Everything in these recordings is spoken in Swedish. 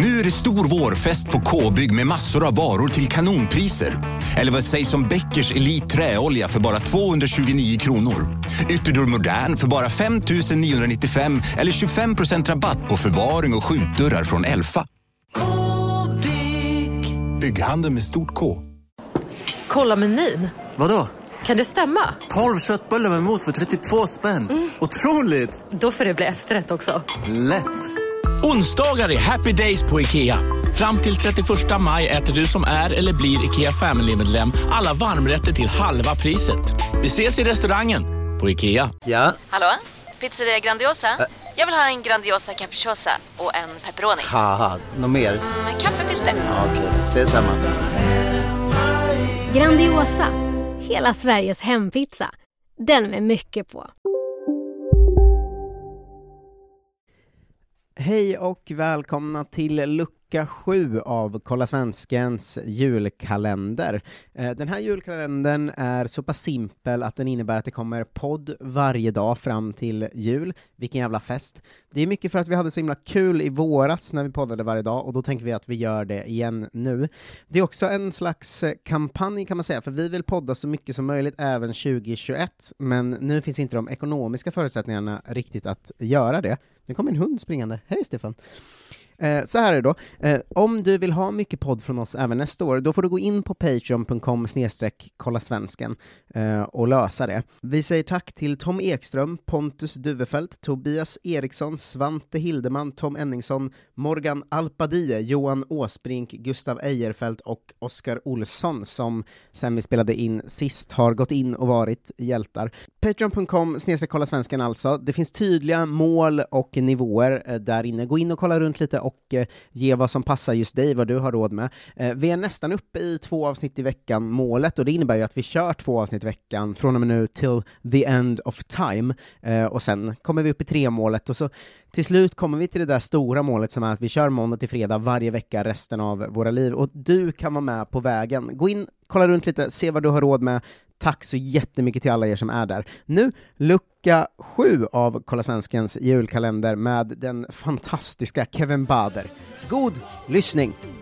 Nu är det stor vårfest på K-bygg med massor av varor till kanonpriser. Eller vad sägs om Bäckers Elite Träolja för bara 229 kronor? Ytterdörr Modern för bara 5 995 eller 25% rabatt på förvaring och skjutdörrar från Elfa. K-bygg. Bygghandeln med stort K. Kolla menyn. Vadå? Kan det stämma? 12 köttbullar med mos för 32 spänn. Mm. Otroligt! Då får det bli efterrätt också. Lätt! Onsdagar är happy days på IKEA. Fram till 31 maj äter du som är eller blir IKEA Family-medlem alla varmrätter till halva priset. Vi ses i restaurangen på IKEA. Ja? Hallå? Pizzeria Grandiosa? Ä Jag vill ha en Grandiosa capriciosa och en pepperoni. något mer? Mm, kaffefilter. Ja, Okej, okay. ses samma. Grandiosa, hela Sveriges hempizza. Den med mycket på. Hej och välkomna till lucka 7 av Kolla Svenskens julkalender. Eh, den här julkalendern är så pass simpel att den innebär att det kommer podd varje dag fram till jul. Vilken jävla fest! Det är mycket för att vi hade så himla kul i våras när vi poddade varje dag, och då tänker vi att vi gör det igen nu. Det är också en slags eh, kampanj kan man säga, för vi vill podda så mycket som möjligt även 2021, men nu finns inte de ekonomiska förutsättningarna riktigt att göra det. Nu kommer en hund springande. Hej Stefan! Eh, så här är det då, eh, om du vill ha mycket podd från oss även nästa år, då får du gå in på patreon.com snedstreck kolla svensken eh, och lösa det. Vi säger tack till Tom Ekström, Pontus Duvefelt, Tobias Eriksson, Svante Hildeman, Tom Enningsson, Morgan Alpadie, Johan Åsbrink, Gustav Ejerfelt och Oskar Olsson, som sen vi spelade in sist har gått in och varit hjältar. Patreon.com snedstreck kolla svensken alltså. Det finns tydliga mål och nivåer eh, där inne. Gå in och kolla runt lite och eh, ge vad som passar just dig, vad du har råd med. Eh, vi är nästan uppe i två avsnitt i veckan, målet, och det innebär ju att vi kör två avsnitt i veckan från och med nu till the end of time, eh, och sen kommer vi upp i tre målet och så till slut kommer vi till det där stora målet som är att vi kör måndag till fredag varje vecka resten av våra liv, och du kan vara med på vägen. Gå in, kolla runt lite, se vad du har råd med, Tack så jättemycket till alla er som är där. Nu, lucka sju av Kolla Svenskens julkalender med den fantastiska Kevin Bader. God lyssning!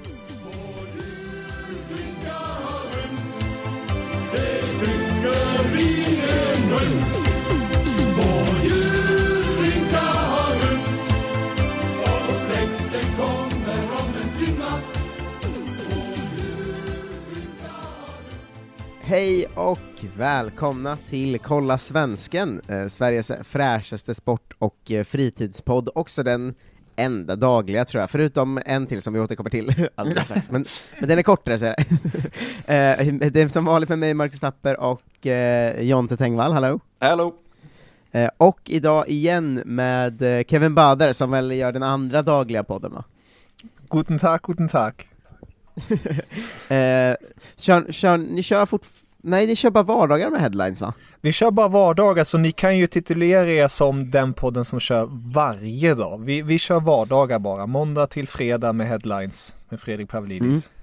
Hej och välkomna till Kolla Svensken, eh, Sveriges fräschaste sport och eh, fritidspodd, också den enda dagliga tror jag, förutom en till som vi återkommer till alldeles strax, men, men den är kortare så är det. eh, det är som vanligt med mig, Marcus Tapper, och eh, Jonte Tengvall, hallå! Hallå! Eh, och idag igen med Kevin Bader, som väl gör den andra dagliga podden va? Guten Tag, guten Tag! eh, kör, kör, ni kör fort, nej ni kör bara vardagar med headlines va? Vi kör bara vardagar, så ni kan ju titulera er som den podden som kör varje dag. Vi, vi kör vardagar bara, måndag till fredag med headlines med Fredrik Pavlidis. Mm.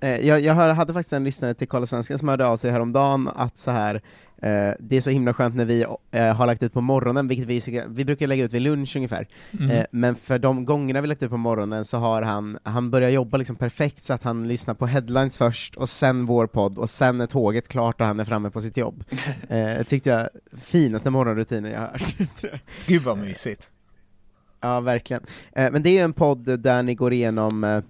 Eh, jag, jag hade faktiskt en lyssnare till Kolla Svensken som hörde av sig häromdagen att så här Eh, det är så himla skönt när vi eh, har lagt ut på morgonen, vilket vi, vi brukar lägga ut vid lunch ungefär, mm. eh, men för de gångerna vi lagt ut på morgonen så har han, han börjat jobba liksom perfekt så att han lyssnar på headlines först, och sen vår podd, och sen är tåget klart och han är framme på sitt jobb. eh, tyckte jag, finaste morgonrutinen jag har hört. Gud vad mysigt. Ja, verkligen. Eh, men det är ju en podd där ni går igenom eh,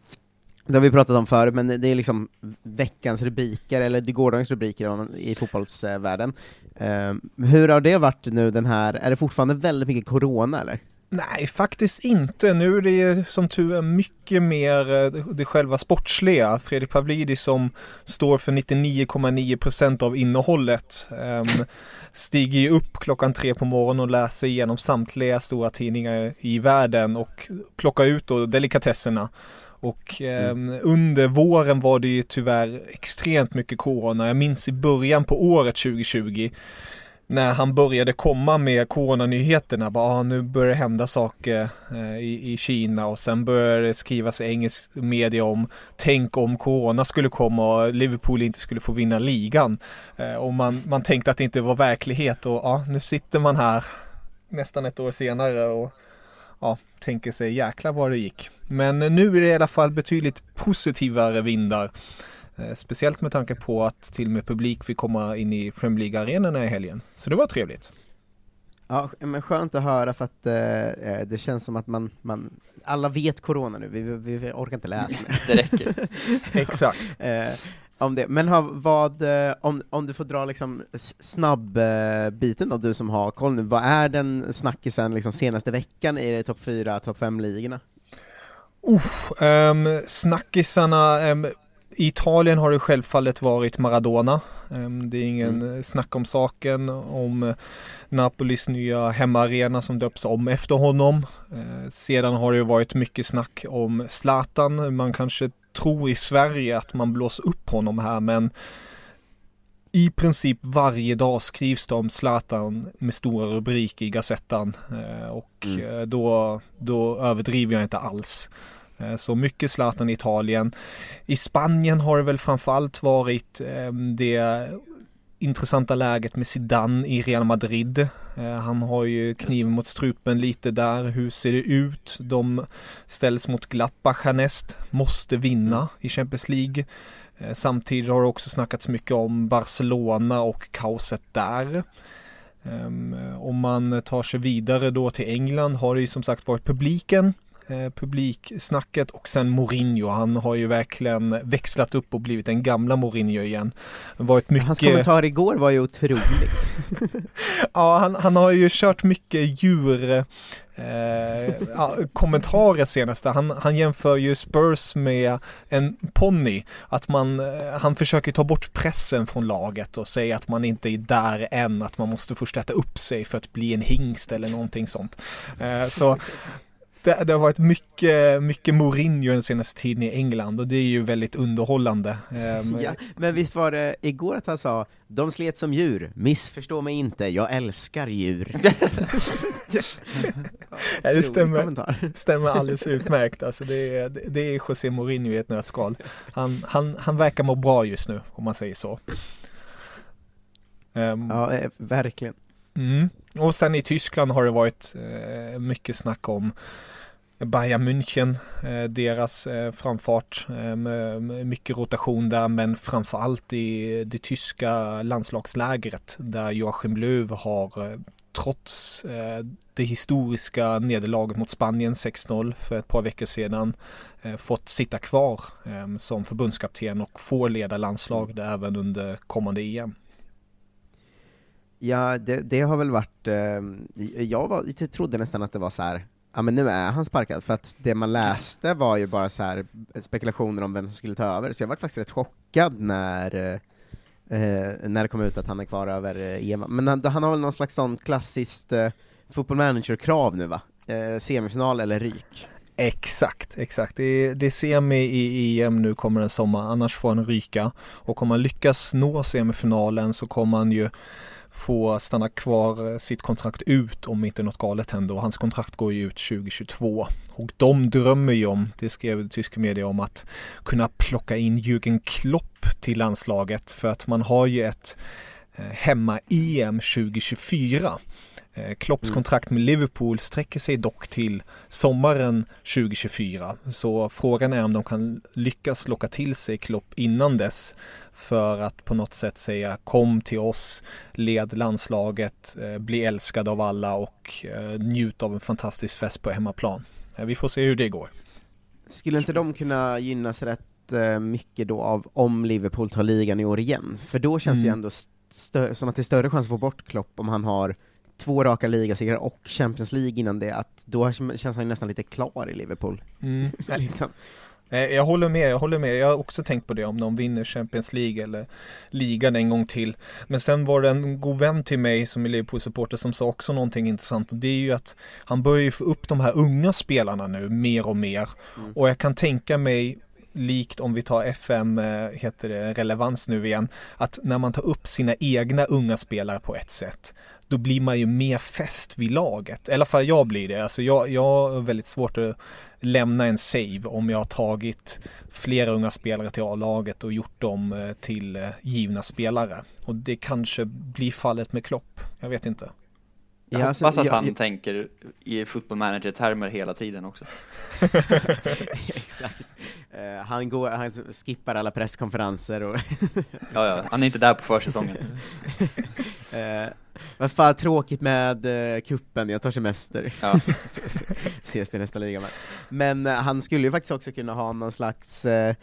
det har vi pratat om förut, men det är liksom veckans rubriker, eller gårdagens rubriker i fotbollsvärlden. Uh, hur har det varit nu den här, är det fortfarande väldigt mycket corona eller? Nej, faktiskt inte. Nu är det som tur är mycket mer eh, det själva sportsliga. Fredrik Pavlidis som står för 99,9% av innehållet um, stiger ju upp klockan tre på morgonen och läser igenom samtliga stora tidningar i världen och plockar ut då delikatesserna. Och eh, mm. under våren var det ju tyvärr extremt mycket corona. Jag minns i början på året 2020 när han började komma med coronanyheterna, bara ah, nu börjar det hända saker eh, i, i Kina och sen började det skrivas i engelsk media om tänk om corona skulle komma och Liverpool inte skulle få vinna ligan. Eh, och man, man tänkte att det inte var verklighet och ja, nu sitter man här nästan ett år senare och ja, tänker sig jäkla vad det gick. Men nu är det i alla fall betydligt positivare vindar. Eh, speciellt med tanke på att till och med publik fick komma in i Premier League-arenorna i helgen. Så det var trevligt. Ja, men skönt att höra för att eh, det känns som att man, man alla vet corona nu, vi, vi, vi orkar inte läsa mer. det räcker. Exakt. eh, om det. Men ha, vad, eh, om, om du får dra liksom snabb-biten då, du som har koll nu, vad är den snackisen liksom senaste veckan i topp 4, topp 5-ligorna? Uh, um, snackisarna, um, i Italien har det självfallet varit Maradona. Um, det är ingen mm. snack om saken, om Napolis nya hemmaarena som döps om efter honom. Uh, sedan har det varit mycket snack om Zlatan. Man kanske tror i Sverige att man blåser upp honom här men i princip varje dag skrivs det om Zlatan med stora rubriker i Gazettan eh, och mm. Eh, då, då överdriver jag inte alls. Eh, så mycket Zlatan i Italien. I Spanien har det väl framförallt varit det intressanta läget med Zidane i Real Madrid. Eh, han har ju kniven mot strupen lite där. Hur ser det ut? De ställs mot Gladbach härnäst. Måste vinna mm. i Champions League. Eh, samtidigt har det också snackats mycket om Barcelona och kaoset där. Ehm, om man tar sig vidare då till England har det ju som sagt varit publiken eh, publiksnacket och sen Mourinho. Han har ju verkligen växlat upp och blivit den gamla Mourinho igen. Varit mycket... Hans kommentar igår var ju otrolig. ja, han, han har ju kört mycket djur Eh, kommentarer senaste. Han, han jämför ju Spurs med en ponny. Att man, eh, han försöker ta bort pressen från laget och säga att man inte är där än, att man måste först äta upp sig för att bli en hingst eller någonting sånt. Eh, så det, det, har varit mycket, mycket Mourinho den senaste tiden i England och det är ju väldigt underhållande. Um, ja, men visst var det igår att han sa, de slet som djur, missförstå mig inte, jag älskar djur. ja, det stämmer, stämmer alldeles utmärkt, alltså det är, det är José Mourinho i ett nötskal. Han, han, han verkar må bra just nu, om man säger så. Um, ja, eh, verkligen. Mm. Och sen i Tyskland har det varit eh, mycket snack om Bayern München, eh, deras eh, framfart, eh, med mycket rotation där men framförallt i det tyska landslagslägret där Joachim Löw har trots det historiska nederlaget mot Spanien 6-0 för ett par veckor sedan fått sitta kvar som förbundskapten och få leda landslaget även under kommande EM. Ja, det, det, har väl varit, jag, var, jag trodde nästan att det var så här, ja men nu är han sparkad, för att det man läste var ju bara så här spekulationer om vem som skulle ta över, så jag var faktiskt rätt chockad när, eh, när det kom ut att han är kvar över eh, EM. Men han, han har väl någon slags sån klassiskt eh, fotbollmanager-krav nu va? Eh, semifinal eller ryk? Exakt, exakt. Det är, det är semi i EM nu kommer en sommar, annars får han ryka. Och om man lyckas nå semifinalen så kommer han ju få stanna kvar eh, sitt kontrakt ut om inte något galet händer och hans kontrakt går ju ut 2022. Och de drömmer ju om, det skrev tysk media om, att kunna plocka in Jürgen Klopp till landslaget för att man har ju ett eh, hemma-EM 2024. Eh, Klopps mm. kontrakt med Liverpool sträcker sig dock till sommaren 2024. Så frågan är om de kan lyckas locka till sig Klopp innan dess för att på något sätt säga kom till oss, led landslaget, eh, bli älskad av alla och eh, njut av en fantastisk fest på hemmaplan. Vi får se hur det går. Skulle inte de kunna gynnas rätt mycket då av om Liverpool tar ligan i år igen? För då känns mm. det ju ändå som att det är större chans att få bort Klopp om han har två raka ligasegrar och Champions League innan det, att då känns han nästan lite klar i Liverpool. Mm. liksom. Jag håller med, jag håller med. Jag har också tänkt på det om de vinner Champions League eller ligan en gång till. Men sen var det en god vän till mig som är Liverpool-supporter som sa också någonting intressant och det är ju att han börjar ju få upp de här unga spelarna nu mer och mer. Mm. Och jag kan tänka mig likt om vi tar FM, eh, heter det, relevans nu igen, att när man tar upp sina egna unga spelare på ett sätt, då blir man ju mer fäst vid laget. I alla fall jag blir det. Alltså jag, jag har väldigt svårt att lämna en save om jag har tagit flera unga spelare till A-laget och gjort dem eh, till eh, givna spelare. Och det kanske blir fallet med Klopp. Jag vet inte. Jag Ja, hoppas alltså, att jag- han jag- tänker i football manager-termer hela tiden också. Exakt. Eh, han, går, han skippar alla presskonferenser och... Ja, ja, han är inte där på försäsongen. Eh, vad fan tråkigt med eh, kuppen, jag tar semester. Ja. ses, ses i nästa ligamatch. Men eh, han skulle ju faktiskt också kunna ha någon slags eh,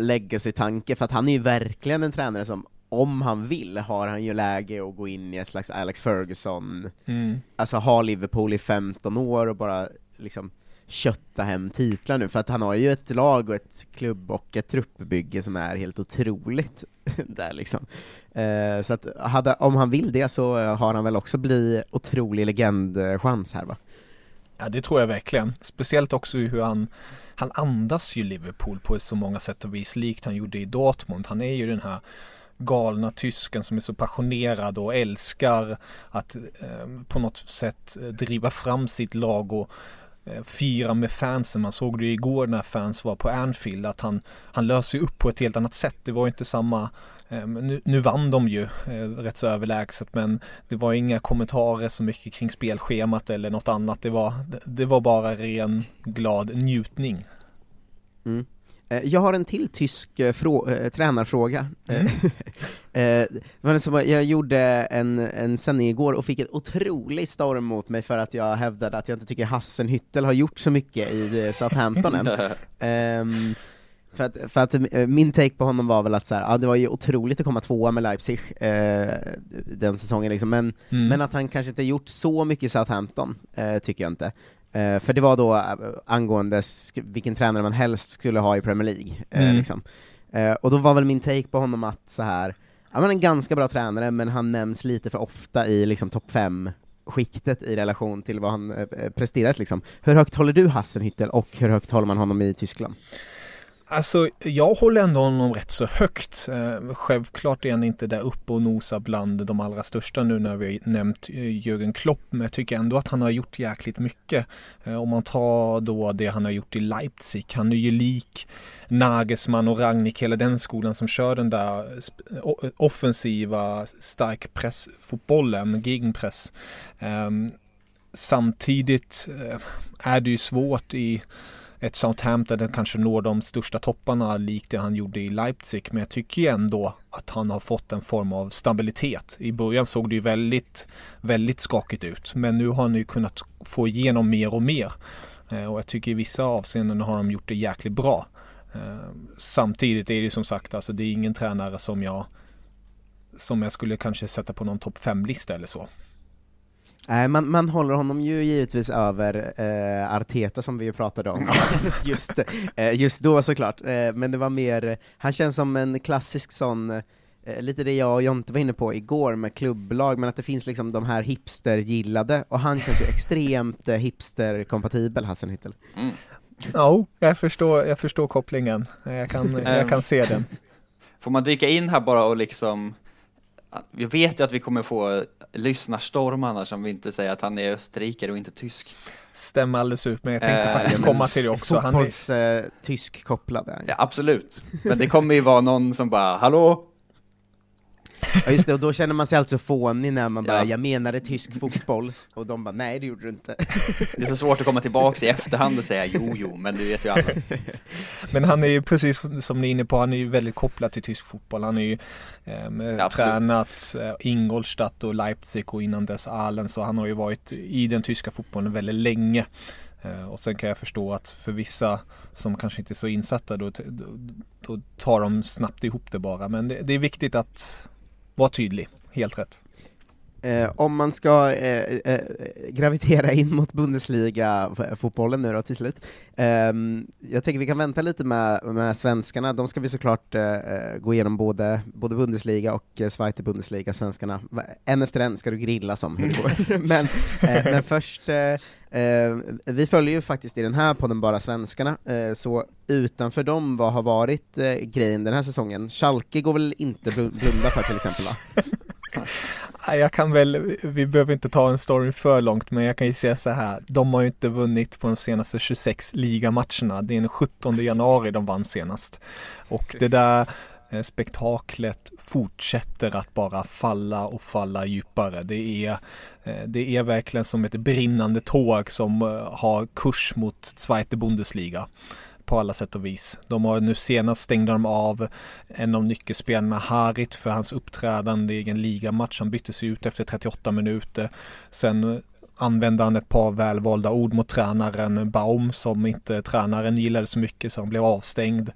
legacy-tanke, för att han är ju verkligen en tränare som, om han vill, har han ju läge att gå in i ett slags Alex Ferguson, Mm. alltså ha Liverpool i 15 år och bara liksom kötta hem titlar nu, för att han har ju ett lag och ett klubb och ett truppbygge som är helt otroligt där liksom. Eh, så att hade, om han vill det så har han väl också bli otrolig legendchans här va? Ja, det tror jag verkligen. Speciellt också hur han, han andas ju Liverpool på så många sätt och vis, likt han gjorde i Dortmund. Han är ju den här galna tysken som är så passionerad och älskar att eh, på något sätt eh, driva fram sitt lag och eh, fira med fansen. Man såg det ju igår när fans var på Anfield att han, han löser upp på ett helt annat sätt. Det var inte samma ehm, nu, nu vann de ju eh, rätt så överlägset men det var inga kommentarer så mycket kring spelschemat eller något annat. Det var, det, det var bara ren glad njutning. Mm. Eh, Jag har en till tysk eh, frå- eh, tränarfråga. Mm. Jag gjorde en, en sändning igår och fick ett otroligt storm mot mig för att jag hävdade att jag inte tycker Hassenhüttel har gjort så mycket i Southampton än. Ehm, för att, för att min take på honom var väl att så här, ja, det var ju otroligt att komma tvåa med Leipzig eh, den säsongen liksom, men, Mm. men att han kanske inte gjort så mycket i Southampton, eh, tycker jag inte. Eh, för det var då eh, angående vilken tränare man helst skulle ha i Premier League. Eh, Mm. liksom. eh, och då var väl min take på honom att så här, ja, men en ganska bra tränare, men han nämns lite för ofta i liksom, topp fem skiktet i relation till vad han eh, presterat liksom. Hur högt håller du Hassenhüttel och hur högt håller man honom i Tyskland? Alltså, jag håller ändå honom rätt så högt. Eh, självklart är han inte där uppe och nosar bland de allra största nu när vi har nämnt eh, Jürgen Klopp, men jag tycker ändå att han har gjort jäkligt mycket. Eh, om man tar då det han har gjort i Leipzig, han är ju lik Nagelsmann och Rangnick, hela den skolan som kör den där offensiva stark pressfotbollen, gegenpress. Ehm, samtidigt är det ju svårt i ett Southampton där kanske når de största topparna likt det han gjorde i Leipzig. Men jag tycker ju ändå att han har fått en form av stabilitet. I början såg det ju väldigt, väldigt skakigt ut. Men nu har han ju kunnat få igenom mer och mer. Eh, och jag tycker i vissa avseenden har de gjort det jäkligt bra. Eh, samtidigt är det ju som sagt, alltså det är ingen tränare som jag som jag skulle kanske sätta på någon topp 5-lista eller så. Nej, man, man håller honom ju givetvis över eh, Arteta som vi ju pratade om just, eh, just då såklart, eh, men det var mer, han känns som en klassisk sån, eh, lite det jag och Jonte var inne på igår med klubblag, men att det finns liksom de här hipster-gillade, och han känns ju extremt eh, hipster-kompatibel, Hassenhüttel. Mm. Ja, jag förstår, jag förstår kopplingen. Jag kan, jag kan se den. Får man dyka in här bara och liksom Vi vet ju att vi kommer få lyssnarstorm annars om vi inte säger att han är österrikare och inte tysk. Stämmer alldeles ut, men jag tänkte Eh, faktiskt komma till det också. Han är, Fotbolls, eh, han ju. Ja, absolut. Men det kommer ju vara någon som bara, hallå? Ja just det, och då känner man sig alltså fånig när man bara Ja. 'jag menade tysk fotboll' och de bara 'nej det gjorde du inte' Det är så svårt att komma tillbaks i efterhand och säga jo, jo, men du vet ju alla. men han är ju precis som ni är inne på, han är ju väldigt kopplad till tysk fotboll. Han är ju eh, absolut. tränat eh, Ingolstadt och Leipzig och innan dess Aalen, så han har ju varit i den tyska fotbollen väldigt länge. Eh, och sen kan jag förstå att för vissa som kanske inte är så insatta då, då, då tar de snabbt ihop det bara. Men det, det är viktigt att var tydlig, helt rätt. Eh, om man ska eh, eh, gravitera in mot Bundesliga-fotbollen nu då till slut. Ehm, jag tänker vi kan vänta lite med, med svenskarna, de ska vi såklart eh, eh, gå igenom både, både Bundesliga och eh, Zweite Bundesliga, svenskarna. En efter en ska du grillas om hur det går. men, eh, men först, eh, eh, vi följer ju faktiskt i den här podden bara svenskarna, eh, så utanför dem, vad har varit eh, grejen den här säsongen? Schalke går väl inte blu- blunda för till exempel va? Jag kan väl, vi behöver inte ta en story för långt, men jag kan ju säga så här. De har ju inte vunnit på de senaste 26 ligamatcherna. Det är den 17 januari de vann senast. Och det där eh, spektaklet fortsätter att bara falla och falla djupare. Det är, eh, det är verkligen som ett brinnande tåg som eh, har kurs mot Zweite Bundesliga på alla sätt och vis. De har nu senast stängde de av en av nyckelspelarna, Harit, för hans uppträdande i en ligamatch. Han byttes ut efter 38 minuter. Sen använde han ett par välvalda ord mot tränaren Baum som inte tränaren gillade så mycket så han blev avstängd.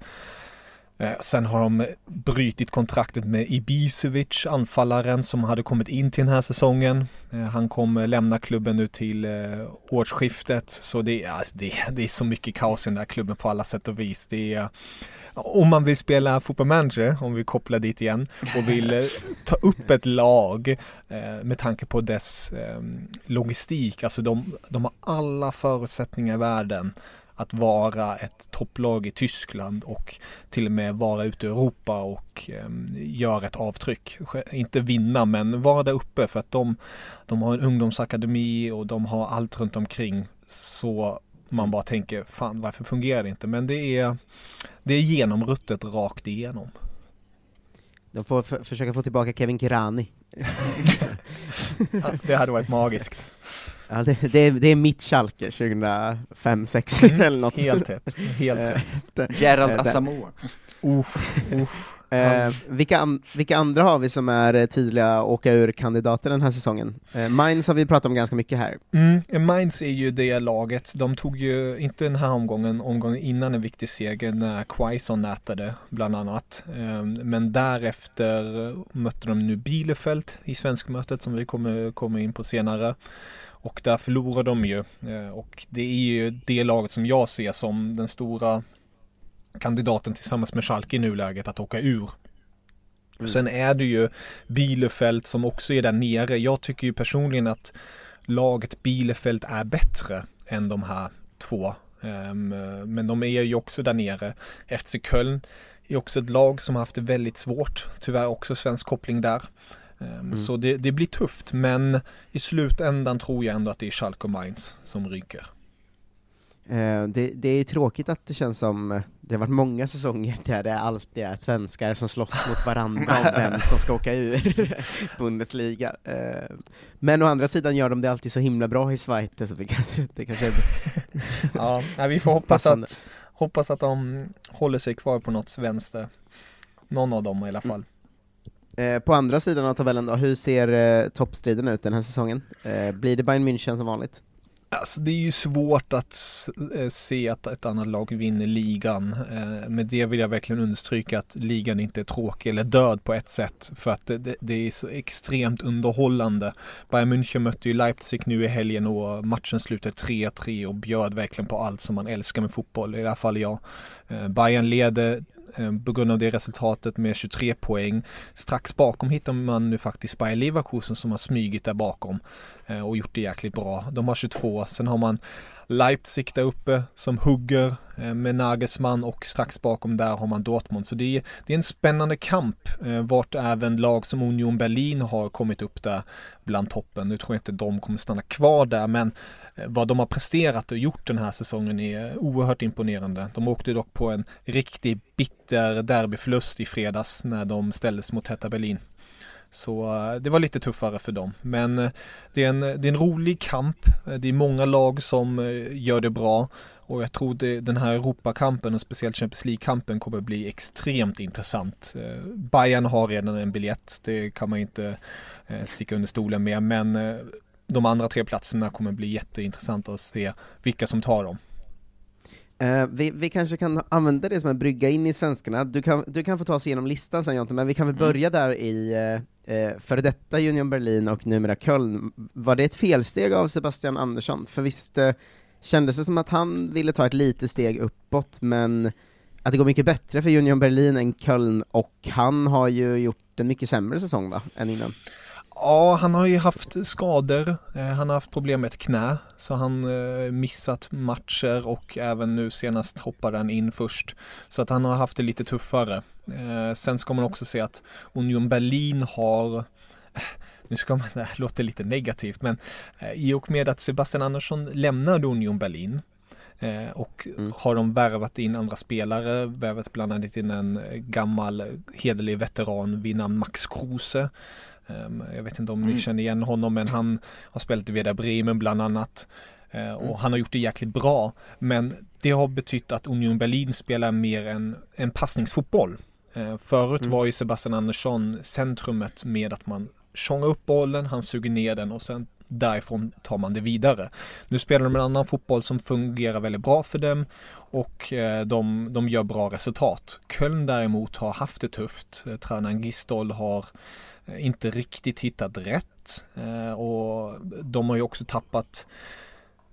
Eh, sen har de brytit kontraktet med Ibisevic, anfallaren som hade kommit in till den här säsongen. Eh, han kommer eh, lämna klubben nu till årsskiftet. Så det är, det, det är så mycket kaos i den här klubben på alla sätt och vis. Det är, om man vill spela fotbollmanager, om vi kopplar dit igen, och vill ta upp ett lag med tanke på dess ehm, logistik, alltså de, de har alla förutsättningar i världen att vara ett topplag i Tyskland och till och med vara ute i Europa och eh, göra ett avtryck. Inte vinna men vara där uppe för att de, de har en ungdomsakademi och de har allt runt omkring så man bara tänker fan varför fungerar det inte? Men det är, det är genomruttet rakt igenom. De får försöka få tillbaka Kevin Kirani. det hade varit magiskt. Ja, det, det, det är mitt Schalke 2005 6 mm, eller något. Helt rätt, helt eh, rätt. Gerald eh, Asamoah. Uh, uh. Eh, vilka, an, vilka andra har vi som är tydliga åka ur-kandidater den här säsongen? Eh, Mainz har vi pratat om ganska mycket här. Mm, Mainz är ju det laget, de tog ju inte den här omgången, omgången innan en viktig seger när Quaison nätade bland annat. Eh, men därefter mötte de nu Bielefeld i svenskmötet som vi kommer, kommer in på senare. Och där förlorar de ju. Eh, och det är ju det laget som jag ser som den stora kandidaten tillsammans med Schalke i nuläget att åka ur. Mm. Sen är det ju Bielefeld som också är där nere. Jag tycker ju personligen att laget Bielefeld är bättre än de här två. Um, men de är ju också där nere. FC Köln är också ett lag som har haft det väldigt svårt. Tyvärr också svensk koppling där. Ehm, mm. Så det, det, blir tufft men i slutändan tror jag ändå att det är Schalke och Mainz som ryker. Uh, det, det, är tråkigt att det känns som, det har varit många säsonger där det alltid är svenskar som slåss mot varandra om vem som ska åka ur Bundesliga. Uh, men å andra sidan gör de det alltid så himla bra i Schweiz, så kanske, det kanske Ja, vi får hoppas att, hoppas att de håller sig kvar på något vänster. Någon av dem i alla fall. Eh, på andra sidan av tabellen då, hur ser eh, toppstriden ut den här säsongen? Eh, blir det Bayern München som vanligt? Alltså det är ju svårt att eh, se att ett annat lag vinner ligan. Eh, med det vill jag verkligen understryka att ligan inte är tråkig eller död på ett sätt. För att det, det är så extremt underhållande. Bayern München mötte ju Leipzig nu i helgen och matchen slutade 3-3 och bjöd verkligen på allt som man älskar med fotboll. I alla fall jag. Eh, Bayern leder Eh, på grund av det resultatet med 23 poäng. Strax bakom hittar man nu faktiskt Bayer Leverkusen som har smygit där bakom eh, och gjort det jäkligt bra. De har 22, sen har man Leipzig där uppe som hugger eh, med Nagelsmann och strax bakom där har man Dortmund. Så det är, det är en spännande kamp vart även lag som Union Berlin har kommit upp där bland toppen. Nu tror jag inte de kommer stanna kvar där men Eh, vad de har presterat och gjort den här säsongen är oerhört imponerande. De åkte dock på en riktig bitter derbyförlust i fredags när de ställdes mot Hetta Berlin. Så eh, det var lite tuffare för dem. Men eh, det är en, det är en rolig kamp. Det är många lag som gör det bra. Och jag tror det, den här Europakampen och speciellt Champions League-kampen kommer bli extremt intressant. Bayern har redan en biljett. Det kan man inte sticka under stolen med. Men de andra tre platserna kommer bli jätteintressant att se vilka som tar dem. Uh, vi, vi, kanske kan använda det som en brygga in i svenskarna, du kan, du kan få ta oss igenom listan sen Jonte, men vi kan väl mm. börja där i uh, uh, före detta Union Berlin och numera Köln. Var det ett felsteg av Sebastian Andersson? För visst uh, kändes det som att han ville ta ett litet steg uppåt, men att det går mycket bättre för Union Berlin än Köln, och han har ju gjort en mycket sämre säsong va, än innan? Ja, han har ju haft skador. Eh, han har haft problem med ett knä, så han eh, missat matcher och även nu senast hoppade han in först. Så att han har haft det lite tuffare. Eh, sen ska man också se att Union Berlin har nu ska man, det låter lite negativt, men i och med att Sebastian Andersson lämnade Union Berlin och mm. har de värvat in andra spelare, värvat bland annat in en gammal hederlig veteran vid namn Max Kruse. Um, jag vet inte om mm. ni känner igen honom men han har spelat i Veda Bremen bland annat. Uh, och mm. han har gjort det jäkligt bra. Men det har betytt att Union Berlin spelar mer en, en passningsfotboll. Uh, förut mm. var ju Sebastian Andersson centrumet med att man tjongar upp bollen, han suger ner den och sen därifrån tar man det vidare. Nu spelar de en annan fotboll som fungerar väldigt bra för dem och eh, de, de gör bra resultat. Köln däremot har haft det tufft. Tränaren Gistol har inte riktigt hittat rätt eh, och de har ju också tappat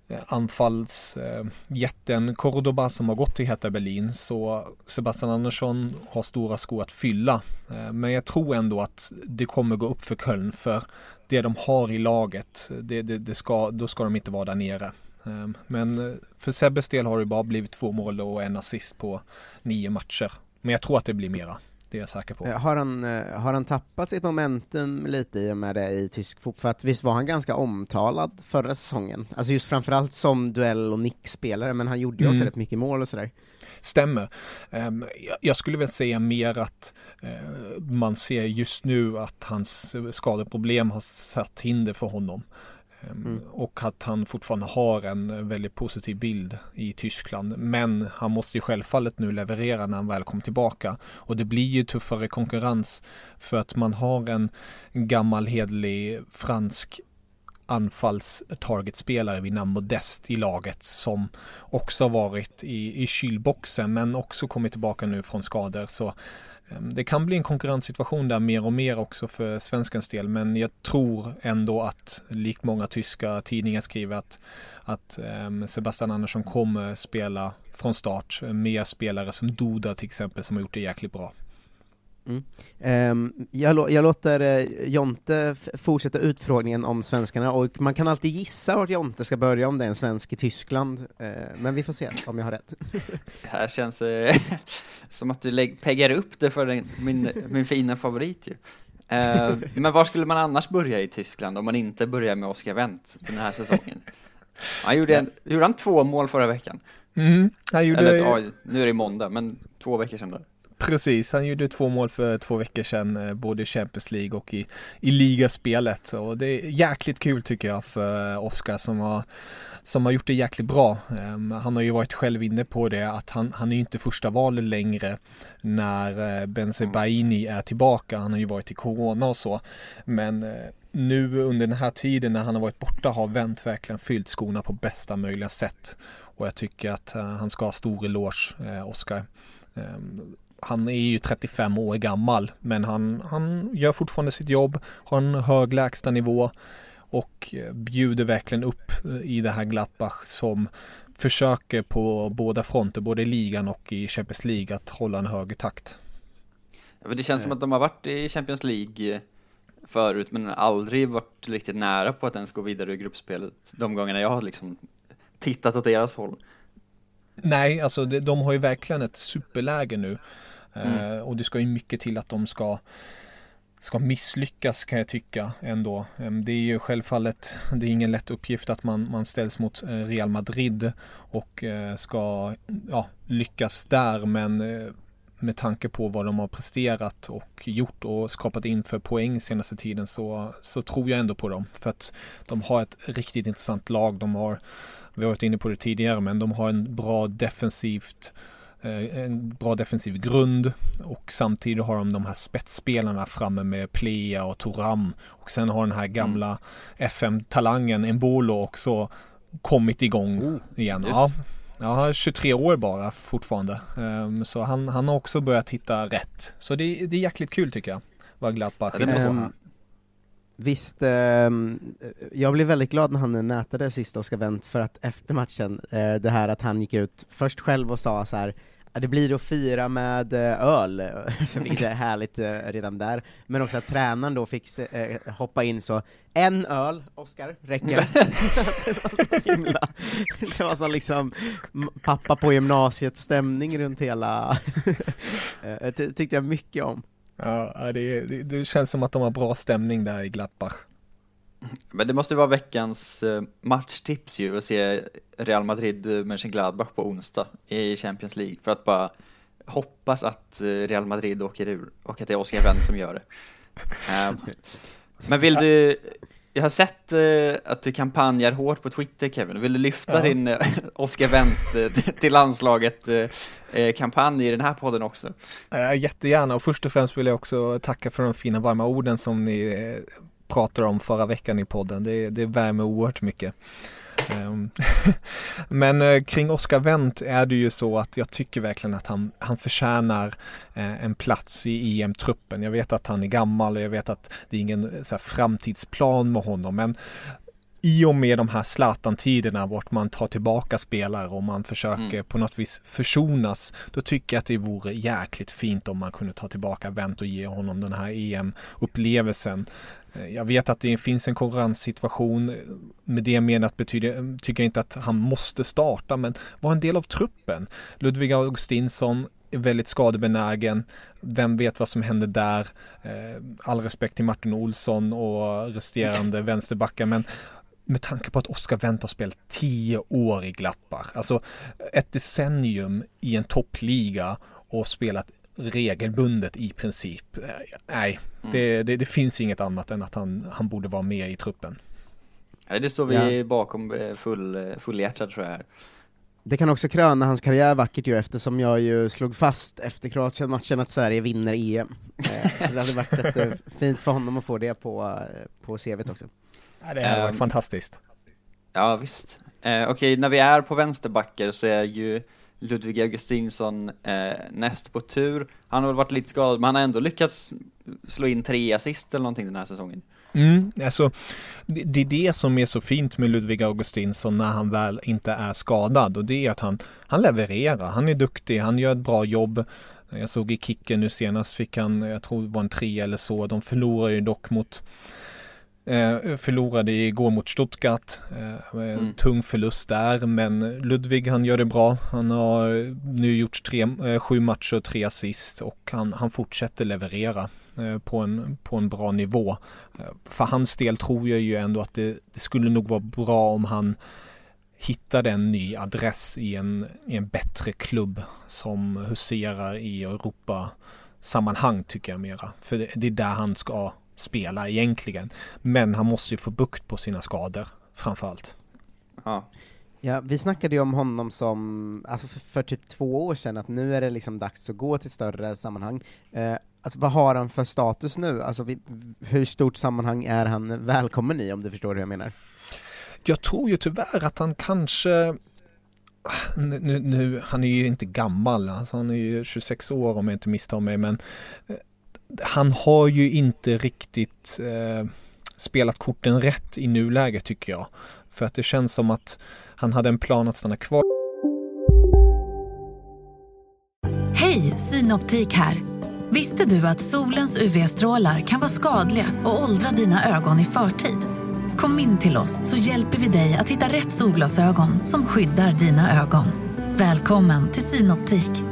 eh, anfallsjätten Cordoba som har gått till Hertha Berlin så Sebastian Andersson har stora skor att fylla. Eh, men jag tror ändå att det kommer gå upp för Köln för det de har i laget, det, det, det ska, då ska de inte vara där nere. Men för Sebbes del har det bara blivit två mål och en assist på nio matcher. Men jag tror att det blir mera. Det är jag säker på. Eh, har han, eh, har han tappat sitt momentum lite i och med det i tysk fotboll? För att visst var han ganska omtalad förra säsongen? Alltså just framförallt som duell och nickspelare, men han gjorde ju också mm. rätt mycket mål och sådär. Stämmer. Um, jag skulle väl säga mer att uh, man ser just nu att hans skadeproblem har satt hinder för honom. Ehm, mm. Och att han fortfarande har en väldigt positiv bild i Tyskland. Men han måste ju självfallet nu leverera när han väl kommer tillbaka. Och det blir ju tuffare konkurrens för att man har en gammal hedlig fransk anfalls targetspelare vid namn Modest i laget som också har varit i, i kylboxen men också kommit tillbaka nu från skador. Så Ehm, det kan bli en konkurrenssituation där mer och mer också för svenskans del men jag tror ändå att likt många tyska tidningar skriver att, att ehm, Sebastian Andersson kommer spela från start med spelare som Duda till exempel som har gjort det jäkligt bra. Mm. Um, jag, jag, låter uh, Jonte fortsätta utfrågningen om svenskarna, och man kan alltid gissa vart Jonte ska börja om det är en svensk i Tyskland, uh, men vi får se om jag har rätt. det här känns uh, som att du peggar upp det för den, min, min fina favorit ju. men var skulle man annars börja i Tyskland om man inte börjar med Oscar Wendt den här säsongen? Han gjorde, en, gjorde han två mål förra veckan. Mm, han gjorde... Eller, ja, nu är det måndag, men två veckor sedan då. Precis, han gjorde två mål för två veckor sedan, eh, både i Champions League och i, i ligaspelet. Och det är jäkligt kul tycker jag för Oskar som har, som har gjort det jäkligt bra. Um, han har ju varit själv inne på det att han, han är inte första valet längre när uh, Benzebaini är tillbaka. Han har ju varit i Corona och så. Men uh, nu under den här tiden när han har varit borta har Wendt verkligen fyllt skorna på bästa möjliga sätt. Och jag tycker att han ska ha stor eloge, Oskar. Han är ju 35 år gammal men han, han gör fortfarande sitt jobb, har en hög lägstanivå och bjuder verkligen upp i det här Gladbach som försöker på båda fronter, både i ligan och i Champions League att hålla en hög takt. Ja, det känns som att de har varit i Champions League förut men aldrig varit riktigt nära på att ens gå vidare i gruppspelet de gångerna jag har liksom tittat åt deras håll. Nej, alltså de har ju verkligen ett superläge nu. Mm. Eh, och det ska ju mycket till att de ska ska misslyckas kan jag tycka ändå. Ehm, det är ju självfallet, det är ingen lätt uppgift att man, man ställs mot eh, Real Madrid och eh, ska ja, lyckas där men med tanke på vad de har presterat och gjort och skapat in för poäng senaste tiden så, så tror jag ändå på dem. För att de har ett riktigt intressant lag. De har, vi har varit inne på det tidigare, men de har en bra defensivt en bra defensiv grund och samtidigt har de de här spetsspelarna framme med Plea och Toram och sen har den här gamla mm. FM-talangen Embolo också kommit igång oh, igen. Ja, ja, 23 år bara fortfarande. Um, så han, han har också börjat hitta rätt. Så det, det är jäkligt kul tycker jag. Vad Gladbach ja, um, Visst, eh, jag blev väldigt glad när han nätade sist Oskar Wendt för att efter matchen, eh, det här att han gick ut först själv och sa så här det blir att fira med eh, öl, vilket är härligt eh, redan där, men också att tränaren då fick eh, hoppa in så, en öl, Oskar, räcker. det var så himla, det var så liksom pappa på gymnasiet stämning runt hela, det tyckte jag mycket om. Ja, det, det, det, känns som att de har bra stämning där i Gladbach. Men det måste vara veckans eh, matchtips ju att se Real Madrid Mönchengladbach på onsdag i Champions League för att bara hoppas att eh, Real Madrid åker ur och att det är Oscar Wendt som gör det. Um, men vill du, jag har sett att du kampanjar hårt på Twitter Kevin, vill du lyfta ja. din Oscar Wendt till landslaget kampanj i den här podden också? Jättegärna och först och främst vill jag också tacka för de fina varma orden som ni pratade om förra veckan i podden. Det, det värmer oerhört mycket. Ehm, men eh, kring Oscar Wendt är det ju så att jag tycker verkligen att han, han förtjänar eh, en plats i EM-truppen. Jag vet att han är gammal och jag vet att det är ingen eh, så här, framtidsplan med honom men i och med de här Zlatan-tiderna vart man tar tillbaka spelare och man försöker mm. på något vis försonas, då tycker jag att det vore jäkligt fint om man kunde ta tillbaka Wendt och ge honom den här EM-upplevelsen. Eh, jag vet att det finns en konkurrenssituation. Med det menat betyder, tycker jag inte att han måste starta, men vara en del av truppen. Ludvig Augustinsson är väldigt skadebenägen. Vem vet vad som händer där? Eh, all respekt till Martin Olsson och resterande vänsterbackar, men med tanke på att Oskar Wendt har spelat tio år i Glappar, alltså ett decennium i en toppliga och spelat regelbundet i princip. Eh, nej, mm. det, det, det, finns inget annat än att han, han borde vara med i truppen. Nej, det står vi ja. bakom eh, full, eh, fullhjärtat tror jag. Det kan också kröna hans karriär vackert ju eftersom jag ju slog fast efter Kroatien-matchen att Sverige vinner EM. Så det hade varit ett, fint för honom att få det på, på CVt också. Ja, det hade varit um, fantastiskt. Ja, visst. Eh, Okej, okay, när vi är på vänsterbackar så är ju Ludvig Augustinsson eh, näst på tur. Han har väl varit lite skadad, men han har ändå lyckats slå in tre assist eller någonting den här säsongen. Mm, alltså, det, det är det som är så fint med Ludvig Augustinsson när han väl inte är skadad och det är att han, han levererar, han är duktig, han gör ett bra jobb. Jag såg i kicken nu senast fick han, jag tror det var en tre eller så, de förlorade ju dock mot Eh, förlorade igår mot Stuttgart. Eh, mm. Tung förlust där, men Ludvig han gör det bra. Han har nu gjort tre, eh, sju matcher och tre assist och han, han fortsätter leverera eh, på, en, på en bra nivå. Eh, för hans del tror jag ju ändå att det, det, skulle nog vara bra om han hittade en ny adress i en, i en bättre klubb som huserar i Europa sammanhang tycker jag mera. För det, det är där han ska spela egentligen. Men han måste ju få bukt på sina skador framförallt. Ja. Ja, vi snackade ju om honom som, alltså för, för, typ två år sedan, att nu är det liksom dags att gå till större sammanhang. Eh, alltså vad har han för status nu? Alltså vi, hur stort sammanhang är han välkommen i, om du förstår hur jag menar? Jag tror ju tyvärr att han kanske nu, nu, han är ju inte gammal, alltså han är ju 26 år om jag inte misstar mig, men eh, han har ju inte riktigt eh, spelat korten rätt i nuläget tycker jag. För att det känns som att han hade en plan att stanna kvar. Hej, Synoptik här. Visste du att solens UV-strålar kan vara skadliga och åldra dina ögon i förtid? Kom in till oss så hjälper vi dig att hitta rätt solglasögon som skyddar dina ögon. Välkommen till Synoptik.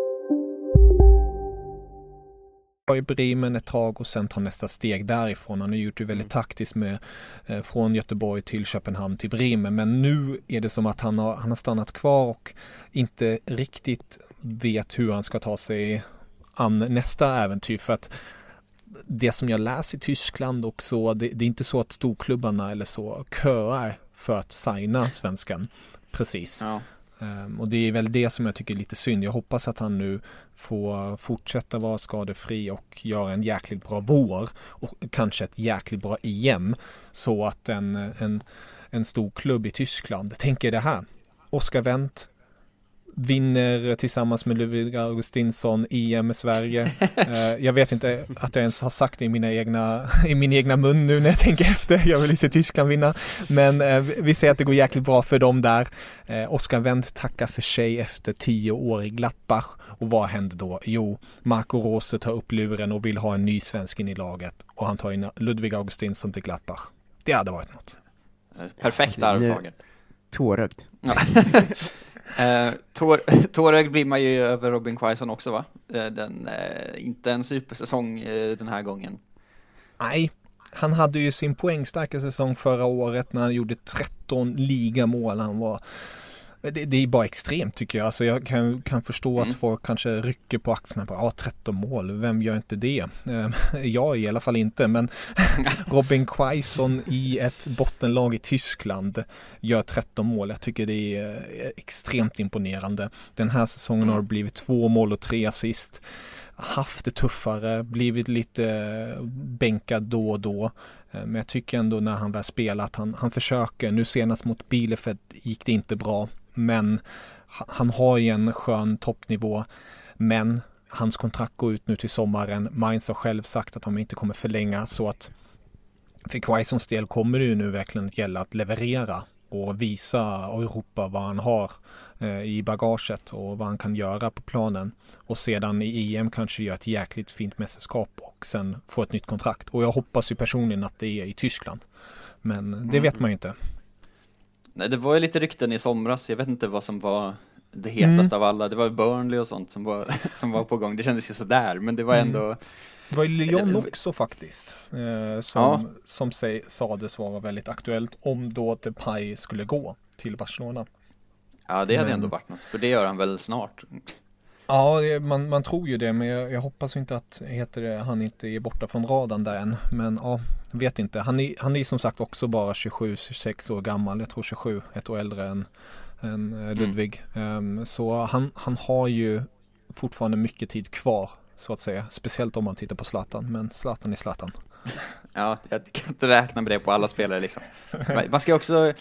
i Bremen ett tag och sen ta nästa steg därifrån. Han har gjort det väldigt mm. taktiskt med eh, från Göteborg till Köpenhamn till Bremen. Men nu är det som att han har, han har stannat kvar och inte riktigt vet hur han ska ta sig an nästa äventyr. För att det som jag läser i Tyskland och så, det, det är inte så att storklubbarna eller så köar för att signa svenskan precis. Ja. Ehm, och det är väl det som jag tycker är lite synd. Jag hoppas att han nu får fortsätta vara skadefri och göra en jäkligt bra vår och kanske ett jäkligt bra EM så att en, en, en stor klubb i Tyskland tänker det här. Oscar Wendt vinner tillsammans med Ludvig Augustinsson EM i Sverige. Eh, jag vet inte att jag ens har sagt det i, mina egna, i min egna mun nu när jag tänker efter. Jag vill se Tyskland vinna. Men eh, vi säger att det går jäkligt bra för dem där. Eh, Oskar Wendt tackar för sig efter tio år i Gladbach. Och vad händer då? Jo, Marco Rose tar upp luren och vill ha en ny svensk in i laget. Och han tar in Ludvig Augustinsson till Gladbach. Det hade varit något. Perfekt arvtagare. Tårögd. Eh, tår, tårögd blir man ju över Robin Quaison också va? Eh, den, eh, inte en supersäsong eh, den här gången. Nej, han hade ju sin poängstarka säsong förra året när han gjorde 13 ligamål. Han var det, det, är bara extremt tycker jag. Alltså jag kan, kan förstå mm. att folk kanske rycker på axlarna. På, ja, 13 mål, vem gör inte det? Ehm, jag i alla fall inte, men Robin Quaison i ett bottenlag i Tyskland gör 13 mål. Jag tycker det är eh, extremt imponerande. Den här säsongen mm. har det blivit två mål och tre assist haft det tuffare, blivit lite eh, bänkad då och då. Eh, men jag tycker ändå när han väl spelar att han, han försöker. Nu senast mot Bielefeld gick det inte bra. Men han har ju en skön toppnivå. Men hans kontrakt går ut nu till sommaren. Mainz har själv sagt att de inte kommer förlänga så att för Quaisons del kommer det ju nu verkligen att gälla att leverera och visa Europa vad han har i bagaget och vad han kan göra på planen. Och sedan i EM kanske göra ett jäkligt fint mästerskap och sen få ett nytt kontrakt. Och jag hoppas ju personligen att det är i Tyskland. Men det vet man ju inte. Nej, det var ju lite rykten i somras. Jag vet inte vad som var det hetaste mm. av alla. Det var Burnley och sånt som var, som var på gång. Det kändes ju sådär, men det var mm. ändå Det var ju Lyon också faktiskt. Eh, som ja. som sades vara väldigt aktuellt om då Depay skulle gå till Barcelona. Ja, det hade men... ändå varit något. För det gör han väl snart. Ja, man, man tror ju det, men jag, jag hoppas inte att heter det, han inte är borta från radarn där än. Men ja, vet inte. Han är, han är som sagt också bara 27-26 år gammal. Jag tror 27, ett år äldre än, än eh, mm. Ludvig. Mm. Um, så han, han har ju fortfarande mycket tid kvar, så att säga. Speciellt om man tittar på Zlatan, men Zlatan är Zlatan. Ja, jag kan inte räkna med det på alla spelare liksom. Man ska också,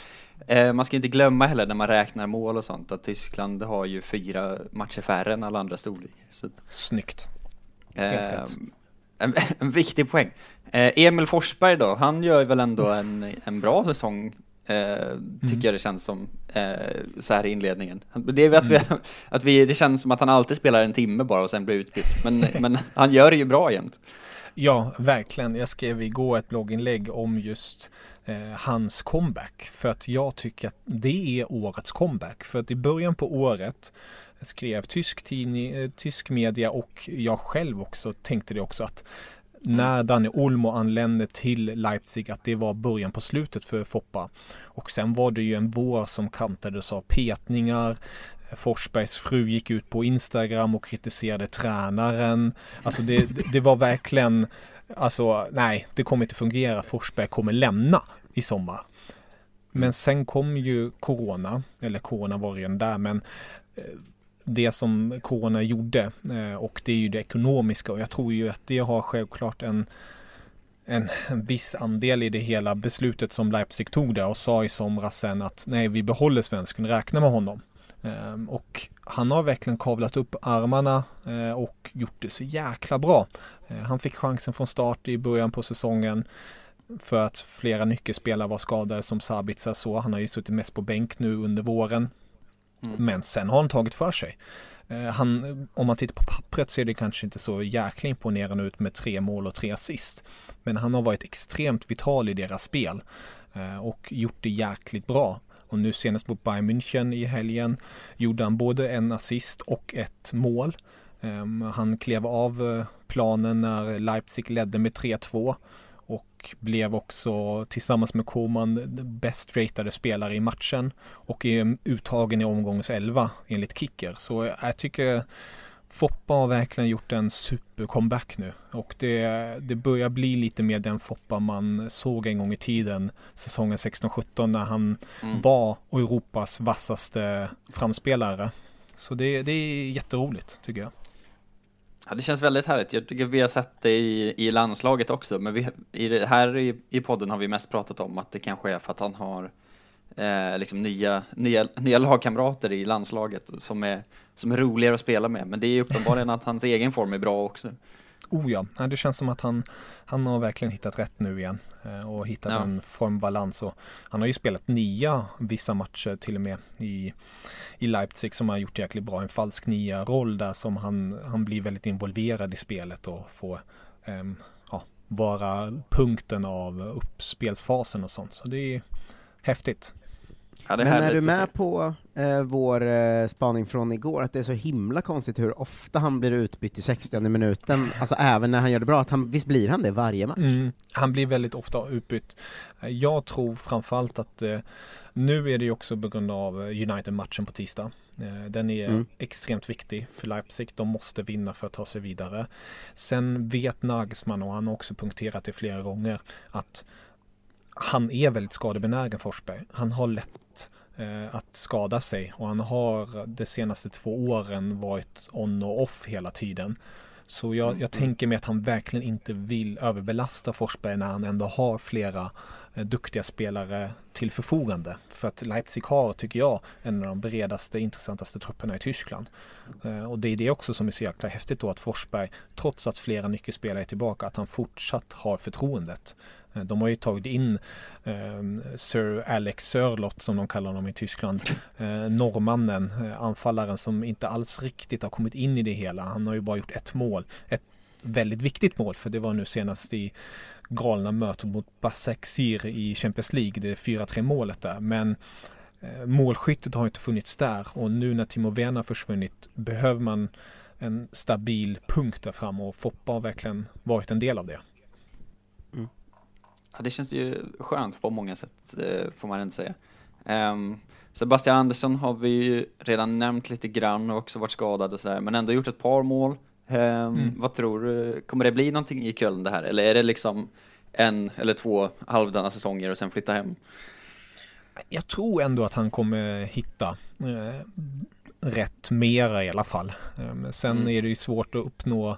eh, man ska inte glömma heller när man räknar mål och sånt att Tyskland har ju fyra matcher färre än alla andra storligor. Så. Snyggt. Eh, en, en, viktig poäng. Eh, Emil Forsberg då, han gör väl ändå en, en bra säsong Eh, tycker mm. jag det känns som eh, så här i inledningen. Det är att, mm. vi, att vi, det känns som att han alltid spelar en timme bara och sen blir utbytt. Men, men han gör det ju bra jämt. Ja, verkligen. Jag skrev igår ett blogginlägg om just eh, hans comeback. För att jag tycker att det är årets comeback. För att i början på året skrev tysk, tidning, eh, tysk media och jag själv också tänkte det också att när Danny Olmo anlände till Leipzig att det var början på slutet för Foppa. Och sen var det ju en vår som kantades av petningar, Forsbergs fru gick ut på Instagram och kritiserade tränaren. Alltså det, det var verkligen, alltså nej, det kommer inte fungera. Forsberg kommer lämna i sommar. Men sen kom ju Corona, eller Corona var redan där, men eh, det som Corona gjorde eh, och det är ju det ekonomiska och jag tror ju att det har självklart en en, en viss andel i det hela beslutet som Leipzig tog där och sa i somras sen att nej, vi behåller svensken, räkna med honom. Ehm, och han har verkligen kavlat upp armarna eh, och gjort det så jäkla bra. Eh, han fick chansen från start i början på säsongen för att flera nyckelspelare var skadade som Sabitzer så. Han har ju suttit mest på bänk nu under våren. Mm. Men sen har han tagit för sig. Eh, han, om man tittar på pappret ser det kanske inte så jäkla imponerande ut med tre mål och tre assist. Men han har varit extremt vital i deras spel och gjort det jäkligt bra. Och nu senast mot Bayern München i helgen gjorde han både en assist och ett mål. Ehm, han klev av eh, planen när Leipzig ledde med 3-2 och blev också tillsammans med Koman bäst ratade spelare i matchen och är uttagen i omgångens 11 enligt Kicker. Så jag tycker Foppa har verkligen gjort en supercomeback nu och det, det börjar bli lite mer den Foppa man såg en gång i tiden säsongen 16-17 när han mm. var Europas vassaste framspelare. Så det, det är jätteroligt tycker jag. Ja, det känns väldigt härligt. Jag tycker vi har sett det i, i landslaget också, men vi, i det, här i, i podden har vi mest pratat om att det kanske är för att han har eh, liksom nya, nya, nya lagkamrater i landslaget som är, som är roligare att spela med. Men det är uppenbarligen att hans egen form är bra också. Oh ja, det känns som att han, han har verkligen hittat rätt nu igen eh, och hittat Ja. en formbalans. Och han har ju spelat nia vissa matcher till och med i, i Leipzig som har gjort jäkligt bra. En falsk nia roll där som han, han blir väldigt involverad i spelet och får ehm, ja, vara punkten av uppspelsfasen och sånt. Så det är häftigt. Ja, Men är du med på eh, vår eh, spaning från igår, att det är så himla konstigt hur ofta han blir utbytt i 60 minuten, alltså även när han gör det bra, att han, visst blir han det varje match? Mm, han blir väldigt ofta utbytt. Jag tror framförallt att eh, nu är det ju också på grund av United-matchen på tisdag. Eh, den är Mm. extremt viktig för Leipzig. De måste vinna för att ta sig vidare. Sen vet Nagelsmann och han har också punkterat det flera gånger att han är väldigt skadebenägen Forsberg. Han har lätt eh, att skada sig och han har de senaste två åren varit on och off hela tiden. Så jag, jag tänker mig att han verkligen inte vill överbelasta Forsberg när han ändå har flera Eh, duktiga spelare till förfogande. För att Leipzig har, tycker jag, en av de bredaste, intressantaste trupperna i Tyskland. Eh, och det är det också som är så jäkla häftigt då att Forsberg, trots att flera nyckelspelare är tillbaka, att han fortsatt har förtroendet. Eh, de har ju tagit in eh, Sir Alex Sörlott som de kallar honom i Tyskland. Eh, norrmannen, eh, anfallaren som inte alls riktigt har kommit in i det hela. Han har ju bara gjort ett mål. Ett väldigt viktigt mål för det var nu senast i galna mötet mot Basaksehir i Champions League, det 4-3 målet där. Men eh, målskyttet har inte funnits där och nu när Timo Werner har försvunnit behöver man en stabil punkt där fram och Foppa har verkligen varit en del av det. Ja, det känns ju skönt på många sätt, eh, får man inte säga. Ehm, Sebastian Andersson har vi ju redan nämnt lite grann och också varit skadad och sådär, men ändå gjort ett par mål. Ehm, Mm. Vad tror du, kommer det bli någonting i Köln det här? Eller är det liksom en eller två halvdana säsonger och sen flytta hem? Jag tror ändå att han kommer hitta eh, rätt mera i alla fall. Eh, sen Mm. är det ju svårt att uppnå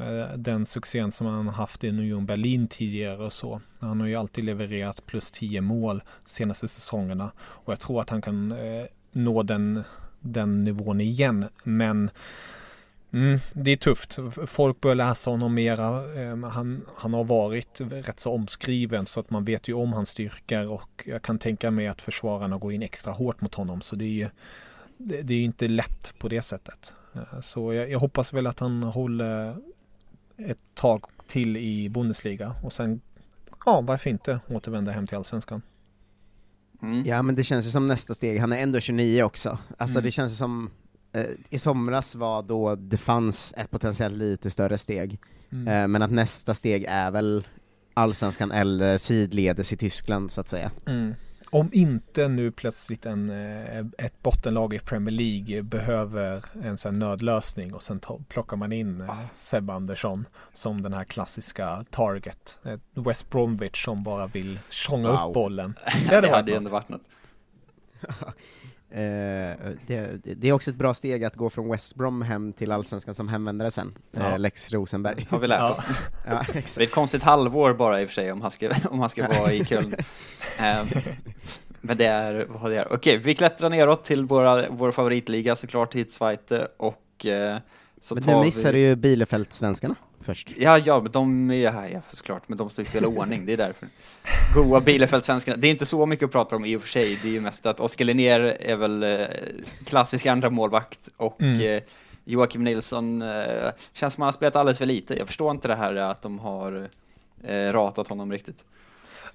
eh, den succén som han haft i Union Berlin tidigare och så. Han har ju alltid levererat plus 10 mål senaste säsongerna och jag tror att han kan eh, nå den, den nivån igen. Men Mm, det är tufft. Folk börjar läsa honom mera. Eh, Han, han har varit rätt så omskriven så att man vet ju om hans styrkor och jag kan tänka mig att försvararna går in extra hårt mot honom. Så det är ju det, det är inte lätt på det sättet. Eh, Så jag, jag hoppas väl att han håller ett tag till i Bundesliga och sen, ja varför inte återvända hem till Allsvenskan. Ja men det känns ju som nästa steg, han är ändå 29 också. Alltså Mm. det känns ju som, i somras var då det fanns ett potentiellt lite större steg. Mm. Eh, men att nästa steg är väl allsvenskan eller sidledes i Tyskland så att säga. Mm. Om inte nu plötsligt en, eh, ett bottenlag i Premier League behöver en sån nödlösning och sen ta, plockar man in eh, Seb Andersson som den här klassiska target. West Bromwich som bara vill tjonga Wow. upp bollen. Det hade, varit ju något. ändå varit något. Eh, det, det är också ett bra steg att gå från West Brom hem till allsvenskan som hemvändare sen, Ja. eh, Lex Rosenberg. Har vi lärt oss. ja, Det är ett konstigt halvår bara i och för sig om han ska, om han ska vara i Köln. Ehm, Men det är vad det är. Okej, vi klättrar neråt till våra, vår favoritliga såklart, Hitzweite och eh, så Men nu missar vi... du ju Bielefeld-svenskarna först. Ja, ja, men de är här, ja, såklart, men de står i fel ordning, det är därför. Goa Bielefeld-svenskarna. Det är inte så mycket att prata om i och för sig, det är ju mest att Oskar Linnér är väl eh, klassisk andra målvakt och Mm. eh, Joakim Nilsson eh, känns som han har spelat alldeles för lite. Jag förstår inte det här att de har ratat honom riktigt.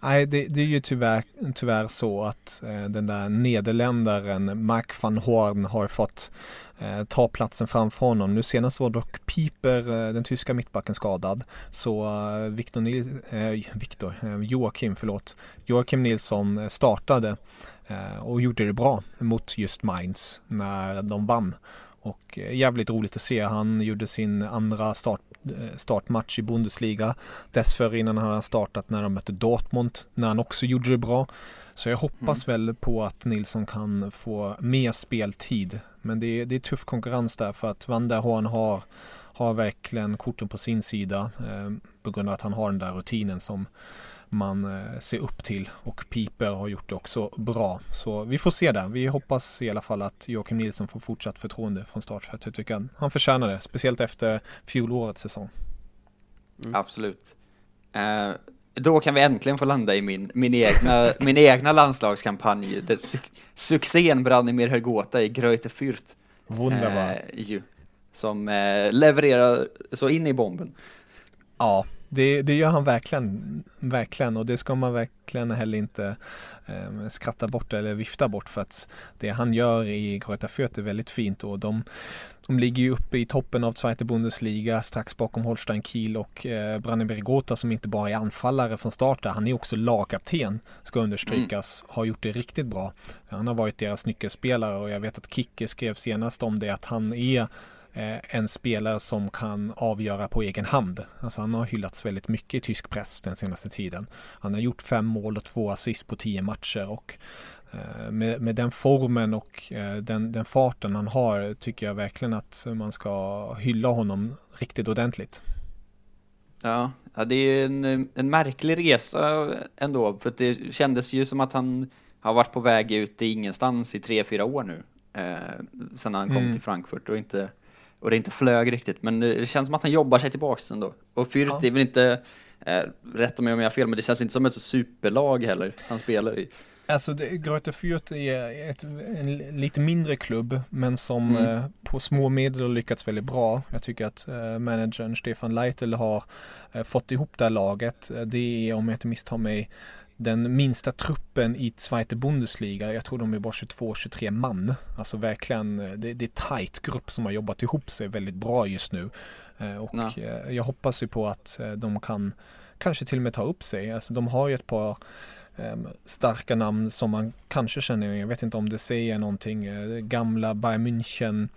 Nej, det, det är ju tyvärr, tyvärr så att eh, den där nederländaren Mark van Horn har fått eh, ta platsen framför honom. Nu senast var dock Piper, eh, den tyska mittbacken, skadad. Så eh, Victor Nils, eh, Victor, eh, Joakim, förlåt, Joakim Nilsson eh, startade eh, och gjorde det bra mot just Mainz när de vann. Och eh, jävligt roligt att se. Han gjorde sin andra start, startmatch i Bundesliga. Dessförinnan har han startat när de mötte Dortmund, när han också gjorde det bra. Så jag hoppas väl på att Nilsson kan få mer speltid. Men det är, det är tuff konkurrens där för att Van der Horn har, har verkligen korten på sin sida. Eh, på grund av att han har den där rutinen som man eh, ser upp till och Piper har gjort det också bra. Så vi får se där. Vi hoppas i alla fall att Joakim Nilsson får fortsatt förtroende från start för att jag tycker han, han förtjänar det, speciellt efter fjolårets säsong. Mm. Absolut. Eh, då kan vi äntligen få landa i min, min, egna, min egna landslagskampanj. Där su succén Branimir Hergota i Greuter Fürth. Wunderbar. Eh, som eh, levererar så in i bomben. Ja, det, det gör han verkligen, verkligen och det ska man verkligen heller inte eh, skratta bort eller vifta bort för att det han gör i Greuther Fürth är väldigt fint och de, de ligger ju uppe i toppen av Zweite Bundesliga strax bakom Holstein Kiel och eh, Brandenburg Gotha som inte bara är anfallare från start där, han är också lagkapten ska understrykas, mm. har gjort det riktigt bra. Han har varit deras nyckelspelare och jag vet att Kicke skrev senast om det att han är en spelare som kan avgöra på egen hand. Alltså han har hyllats väldigt mycket i tysk press den senaste tiden. Han har gjort fem mål och två assist på tio matcher och eh, med, med den formen och eh, den, den farten han har tycker jag verkligen att man ska hylla honom riktigt ordentligt. Ja, ja det är en, en märklig resa ändå, för det kändes ju som att han har varit på väg ut i ingenstans i tre, fyra år nu. Eh, sen han kom mm. till Frankfurt och inte och det inte flög riktigt. Men det känns som att han jobbar sig tillbaks ändå. Och Fürth ja. är väl inte, eh, rätta mig om jag har fel, men det känns inte som ett så superlag heller han spelar i. Alltså Greuther Fürth är ett, en lite mindre klubb men som mm. eh, på små medel har lyckats väldigt bra. Jag tycker att eh, managern Stefan Leitl har eh, fått ihop det här laget. Det är om jag inte misstar mig den minsta truppen i Zweite Bundesliga. Jag tror de är bara 22-23 man. Alltså verkligen, det, det är tajt grupp som har jobbat ihop sig väldigt bra just nu. Eh, och ja. Eh, jag hoppas ju på att eh, de kan kanske till och med ta upp sig. Alltså de har ju ett par ehm, starka namn som man kanske känner. Jag vet inte om det säger någonting. Gamla Bayern München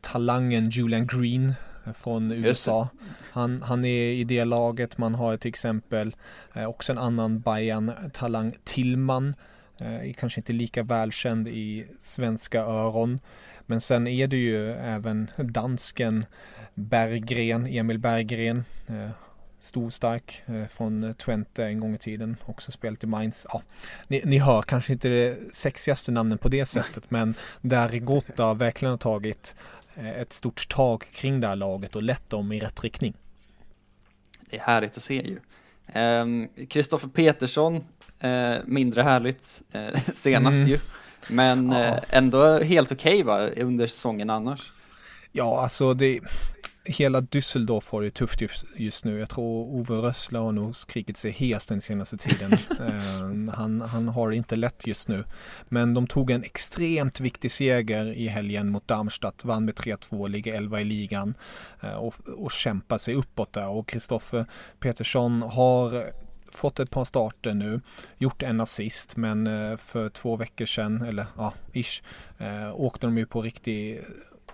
talangen Julian Green från USA. Han, han är i det laget. Man har till exempel eh, också en annan Bayern talang Tillman. Eh, kanske inte lika välkänd i svenska öron. Men sen är det ju även dansken Berggren, Emil Berggren. Eh, stor stark från Twente en gång i tiden. Också spelat i Mainz. Ja, ni, ni hör kanske inte det sexigaste namnen på det sättet men där Rigotta verkligen har tagit ett stort tag kring det här laget och lett dem i rätt riktning. Det är härligt att se ju. Kristoffer ehm, Petersson, eh, mindre härligt eh, senast mm. ju. Men ja. eh, ändå helt okej okay, va, under säsongen annars. Ja, alltså det, hela Düsseldorf har det tufft just nu. Jag tror Ove Rössle har nog skrikit sig hes den senaste tiden. uh, han, han har det inte lätt just nu. Men de tog en extremt viktig seger i helgen mot Darmstadt, vann med 3-2, ligger 11 i ligan uh, och, och kämpar sig uppåt där. Och Kristoffer Petersson har fått ett par starter nu, gjort en assist men eh, för två veckor sedan, eller ja, ish, åkte de ju på riktig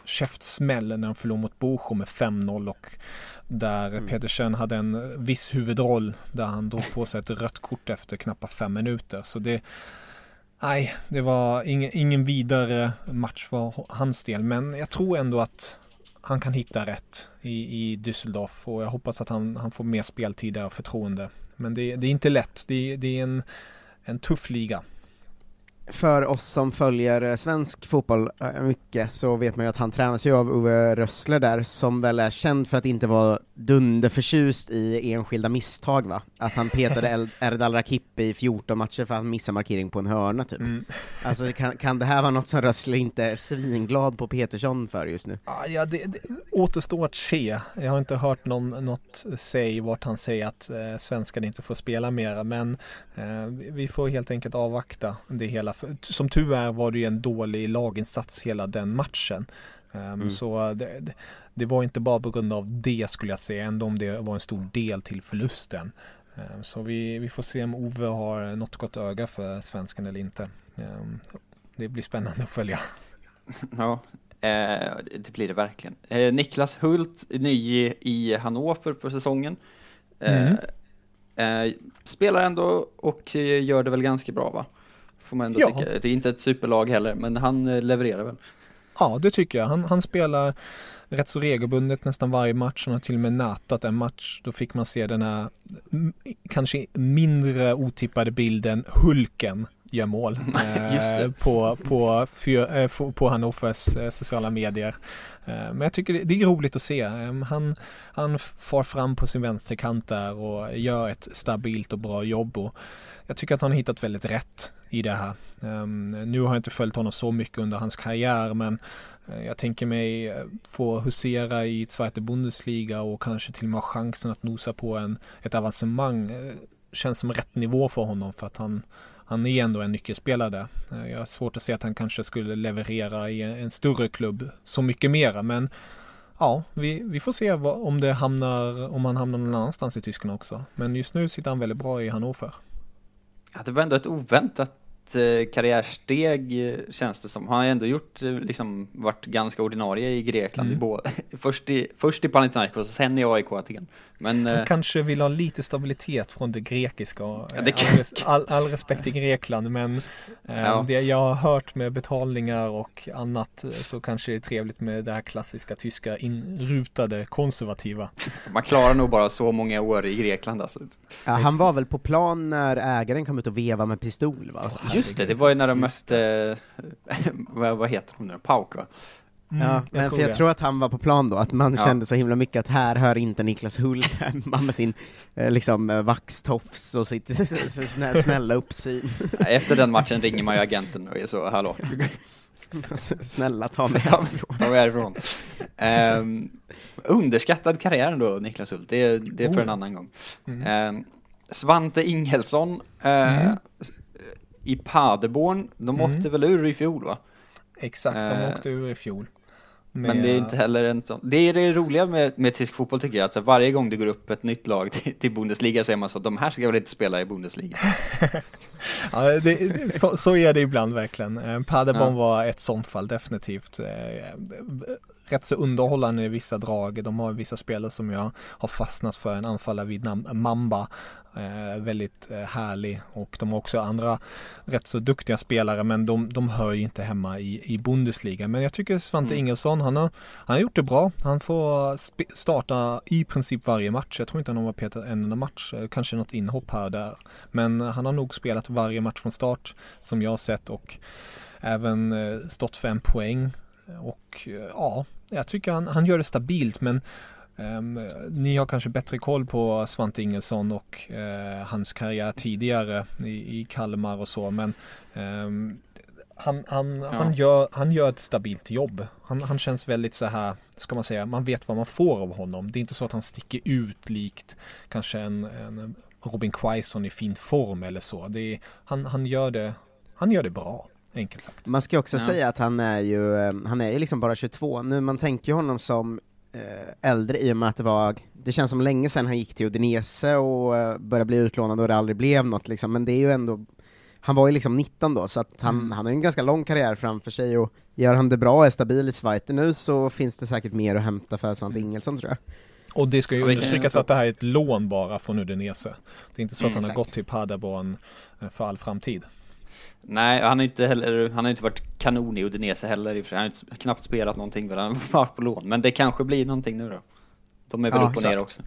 käftsmäll när de förlorade mot Bochum med 5-0 och där mm. Pedersen hade en viss huvudroll där han drog på sig ett rött kort efter knappt fem minuter. Så det Nej, det var ingen, ingen vidare match för hans del, men jag tror ändå att han kan hitta rätt i, i Düsseldorf och jag hoppas att han, han får mer speltid och förtroende. Men det, det är inte lätt, det, det är en, en tuff liga för oss som följer svensk fotboll eh, mycket så vet man ju att han tränas ju av Ove Rössler där, som väl är känd för att inte vara dunderförtjust i enskilda misstag va? Att han petade Erdal Rakip i 14 matcher för att han missade markering på en hörna typ. Mm. Alltså kan, kan det här vara något som Rössler inte är svinglad på Petersson för just nu? Ja, det, det återstår att se. Jag har inte hört någon, något säg vart han säger att eh, svenskarna inte får spela mera, men eh, vi får helt enkelt avvakta det hela som tur är var det ju en dålig laginsats hela den matchen. Um, mm. Så det, det, var inte bara på grund av det skulle jag säga, ändå om det var en stor del till förlusten. Um, så vi, vi får se om Ove har något gott öga för svensken eller inte. Um, det blir spännande att följa. Ja, eh, det blir det verkligen. Eh, Niklas Hult, ny i Hannover på säsongen. Eh, mm. Eh, spelar ändå och gör det väl ganska bra va? Får man ändå ja. tycka. Det är inte ett superlag heller, men han eh, levererar väl. Ja, det tycker jag. Han, han spelar rätt så regelbundet nästan varje match. Han har till och med nätat en match. Då fick man se den här kanske mindre otippade bilden Hulken gör mål eh, på, på, för, eh, på Hannoffers eh, sociala medier. Men jag tycker det, det är roligt att se. Han, han far fram på sin vänsterkant där och gör ett stabilt och bra jobb. Och jag tycker att han har hittat väldigt rätt i det här. Um, nu har jag inte följt honom så mycket under hans karriär men eh, jag tänker mig eh, få husera i Zweite Bundesliga och kanske till och med ha chansen att nosa på en, ett avancemang. Eh, känns som rätt nivå för honom för att han, han är ändå en nyckelspelare. Jag har svårt att se att han kanske skulle leverera i en, en större klubb så mycket mera men Ja, vi, vi får se vad, om det hamnar, om han hamnar någon annanstans i Tyskland också. Men just nu sitter han väldigt bra i Hannover. Ja, det var ändå ett oväntat karriärsteg eh, känns det som. Han har ändå gjort, eh, liksom varit ganska ordinarie i Grekland. Mm. I både, först, i, först i Panathinaikos och sen i AIK Aten. Men, Han kanske vill ha lite stabilitet från det grekiska. Ja, det all, all, all, respekt till Grekland men ja. det jag har hört med betalningar och annat så kanske det är trevligt med det här klassiska tyska inrutade konservativa. Man klarar nog bara så många år i Grekland alltså. Ja, han var väl på plan när ägaren kom ut och veva med pistol va? Just det, det var ju när de mötte, vad, vad heter hon nu, Pauk va? Mm, ja, men jag för jag tror att han var på plan då, att man ja. kände så himla mycket att här hör inte Niklas Hult hemma med sin eh, liksom eh, vaxtofs och sitt snälla uppsyn. Efter den matchen ringer man ju agenten och är så, hallå. Snälla ta mig härifrån. Ta mig härifrån. Um, underskattad karriär då, Niklas Hult, det, det är för oh. en annan gång. Mm. Um, Svante Ingelsson, uh, mm i Paderborn, de mm. åkte väl ur i fjol va? Exakt, de eh, åkte ur i fjol. Med... Men det är inte heller en sån, det är det roliga med, med tysk fotboll tycker jag, alltså varje gång det går upp ett nytt lag till, till Bundesliga så är man så, de här ska väl inte spela i Bundesliga? ja, det, så, så, är det ibland verkligen. Eh, Paderborn ja. var ett sånt fall definitivt. Eh, rätt så underhållande i vissa drag. De har vissa spelare som jag har fastnat för, en anfallare vid namn Mamba Eh, väldigt eh, härlig och de har också andra rätt så duktiga spelare men de, de hör ju inte hemma i, i Bundesliga. Men jag tycker Svante mm. Ingelsson, han har, han har gjort det bra. Han får starta i princip varje match. Jag tror inte han har petat en enda match, eh, kanske något inhopp här och där. Men han har nog spelat varje match från start som jag har sett och även eh, stått en poäng. Och eh, ja, jag tycker han, han gör det stabilt men Um, ni har kanske bättre koll på Svante Ingelsson och uh, hans karriär tidigare i, i, Kalmar och så men um, han, han, ja. han, gör, han gör ett stabilt jobb. Han, han känns väldigt så här, ska man säga, man vet vad man får av honom. Det är inte så att han sticker ut likt kanske en, en Robin Quaison i fin form eller så. Det är, han, han, gör det, han gör det bra. Enkelt sagt. Man ska också ja. säga att han är ju, eh, han är ju liksom bara 22, nu man tänker ju honom som Eh, äldre i och med att det var, det känns som länge sedan han gick till Udinese och eh, började bli utlånad och det aldrig blev något liksom, men det är ju ändå han var ju liksom 19 då, så att han, mm. han har en ganska lång karriär framför sig, och gör han det bra och är stabil i Schweiz nu så finns det säkert mer att hämta för Svante mm. Ingelsson tror jag. Och det ska ju understrykas att det här är ett lån bara från Udinese. Det är inte så att mm, han har gått till Paderborn för all framtid. Nej, han har inte heller, han har inte varit kanon i Udinese heller Han har inte, knappt spelat någonting väl, han har varit på lån. Men det kanske blir någonting nu då. De är väl ja, upp och ner också.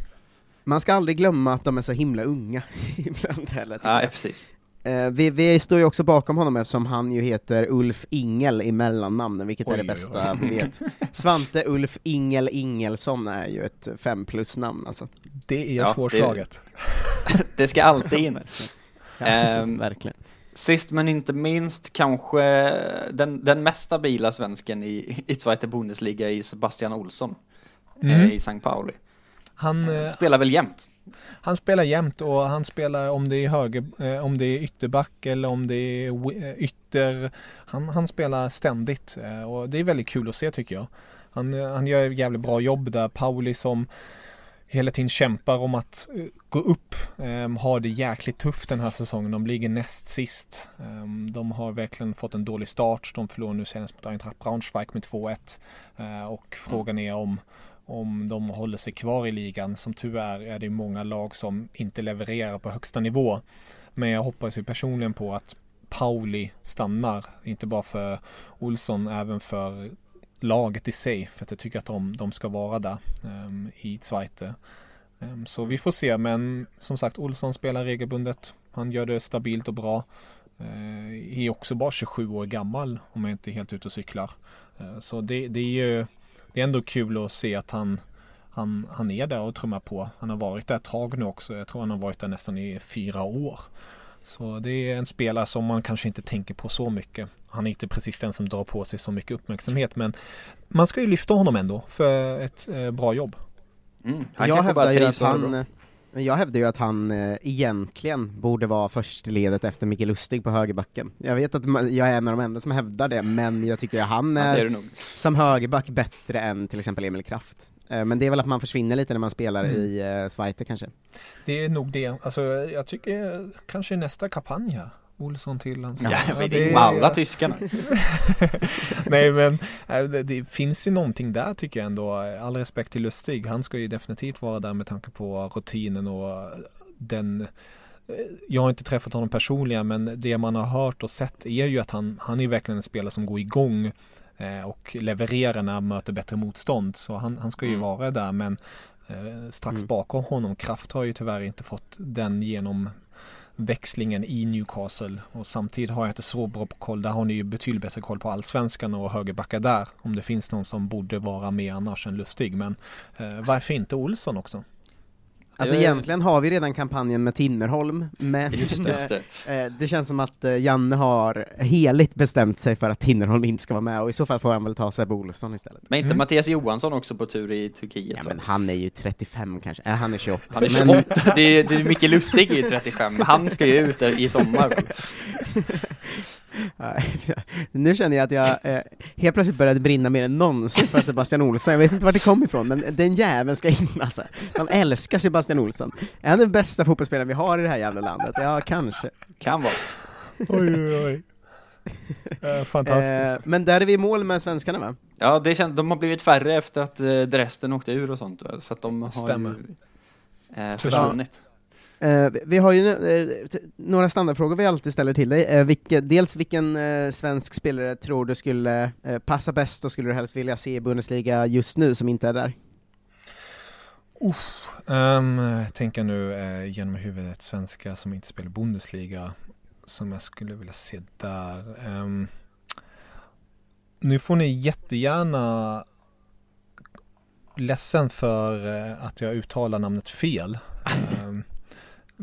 Man ska aldrig glömma att de är så himla unga ibland heller. Ja, ja, precis. Eh, vi, vi, står ju också bakom honom eftersom han ju heter Ulf Ingel i mellannamnen, vilket oj, är det bästa vi vet. Svante Ulf Ingel Ingelsson är ju ett fem plus namn alltså. Det är ja, svårslaget. Det, det ska alltid in. ja, um, verkligen. Sist men inte minst kanske den, den mest stabila svensken i, i Zweite Bundesliga i Sebastian Olsson mm. eh, i St. Pauli. Han eh, spelar väl jämt? Han spelar jämt och han spelar om det är höger, eh, om det är ytterback eller om det är eh, ytter. Han, han spelar ständigt eh, och det är väldigt kul att se tycker jag. Han, eh, han gör ett jävligt bra jobb där. Pauli som hela tiden kämpar om att eh, gå upp. Ehm, um, har det jäkligt tufft den här säsongen. De ligger näst sist. Um, de har verkligen fått en dålig start. De förlorade nu senast mot Eintracht Braunschweig med 2-1. Uh, eh, och frågan är om om de håller sig kvar i ligan. Som tur är är det många lag som inte levererar på högsta nivå. Men jag hoppas ju personligen på att Pauli stannar. Inte bara för Olsson, även för laget i sig för att jag tycker att de, de ska vara där um, i Zweite. Um, så vi får se men som sagt Olsson spelar regelbundet. Han gör det stabilt och bra. Uh, är också bara 27 år gammal om jag inte är helt ute och cyklar. Uh, så det, det är ju det är ändå kul att se att han han, han är där och trummar på. Han har varit där ett tag nu också. Jag tror han har varit där nästan i fyra år. Så det är en spelare som man kanske inte tänker på så mycket. Han är inte precis den som drar på sig så mycket uppmärksamhet men man ska ju lyfta honom ändå för ett eh, bra jobb. Mm, jag hävdar ju att han jag hävdar ju att han eh, egentligen borde vara först i ledet efter Micke Lustig på högerbacken. Jag vet att jag är en av de enda som hävdar det, men jag tycker att han är, ja, är som högerback bättre än till exempel Emil Kraft. Eh, men det är väl att man försvinner lite när man spelar mm. i Zweite kanske? Det är nog det. Alltså jag tycker kanske nästa kampanj här. Olsson till hans... Ja, jag vet inte, alla tyskarna. Nej men äh, det, det, finns ju någonting där tycker jag ändå. All respekt till Lustig. Han ska ju definitivt vara där med tanke på rutinen och den eh, jag har inte träffat honom personligen men det man har hört och sett är ju att han, han är verkligen en spelare som går igång Eh, och levererar när han möter bättre motstånd. Så han, han ska ju mm. vara där men eh, strax mm. bakom honom, Kraft har ju tyvärr inte fått den genom växlingen i Newcastle och samtidigt har jag inte så bra koll. Där har ni ju betydligt bättre koll på allsvenskan och högerbackar där. Om det finns någon som borde vara med annars än Lustig. Men eh, varför inte Olsson också? Alltså egentligen har vi redan kampanjen med Tinnerholm, men just det. Eh, det känns som att eh, Janne har heligt bestämt sig för att Tinnerholm inte ska vara med, och i så fall får han väl ta Sebbe Olsson istället. Men inte mm. Mattias Johansson också på tur i Turkiet? Ja, men han är ju 35 kanske, eller han är 28. Han är 28, men... det, är, det är mycket lustigt i 35, han ska ju ut i sommar. nu känner jag att jag eh, helt plötsligt började brinna mer än någonsin för Sebastian Olsson, jag vet inte var det kom ifrån, men den jäveln ska in alltså. Man älskar Sebastian Olsson. Är han den bästa fotbollsspelaren vi har i det här jävla landet? Ja, kanske. Kan vara. oj, oj, oj. Eh, fantastiskt. Eh, men där är vi i mål med svenskarna va? Ja, det känns, de har blivit färre efter att eh, Dresden åkte ur och sånt, så att de har Stämmer. ju eh, försvunnit. Eh, vi har ju eh, några standardfrågor vi alltid ställer till dig. Eh, vilke, dels vilken eh, svensk spelare tror du skulle eh, passa bäst och skulle du helst vilja se i Bundesliga just nu som inte är där? Uff, um, tänker nu eh, genom huvudet svenska som inte spelar Bundesliga som jag skulle vilja se där. Um, nu får ni jättegärna ledsen för att jag uttalar namnet fel. Um,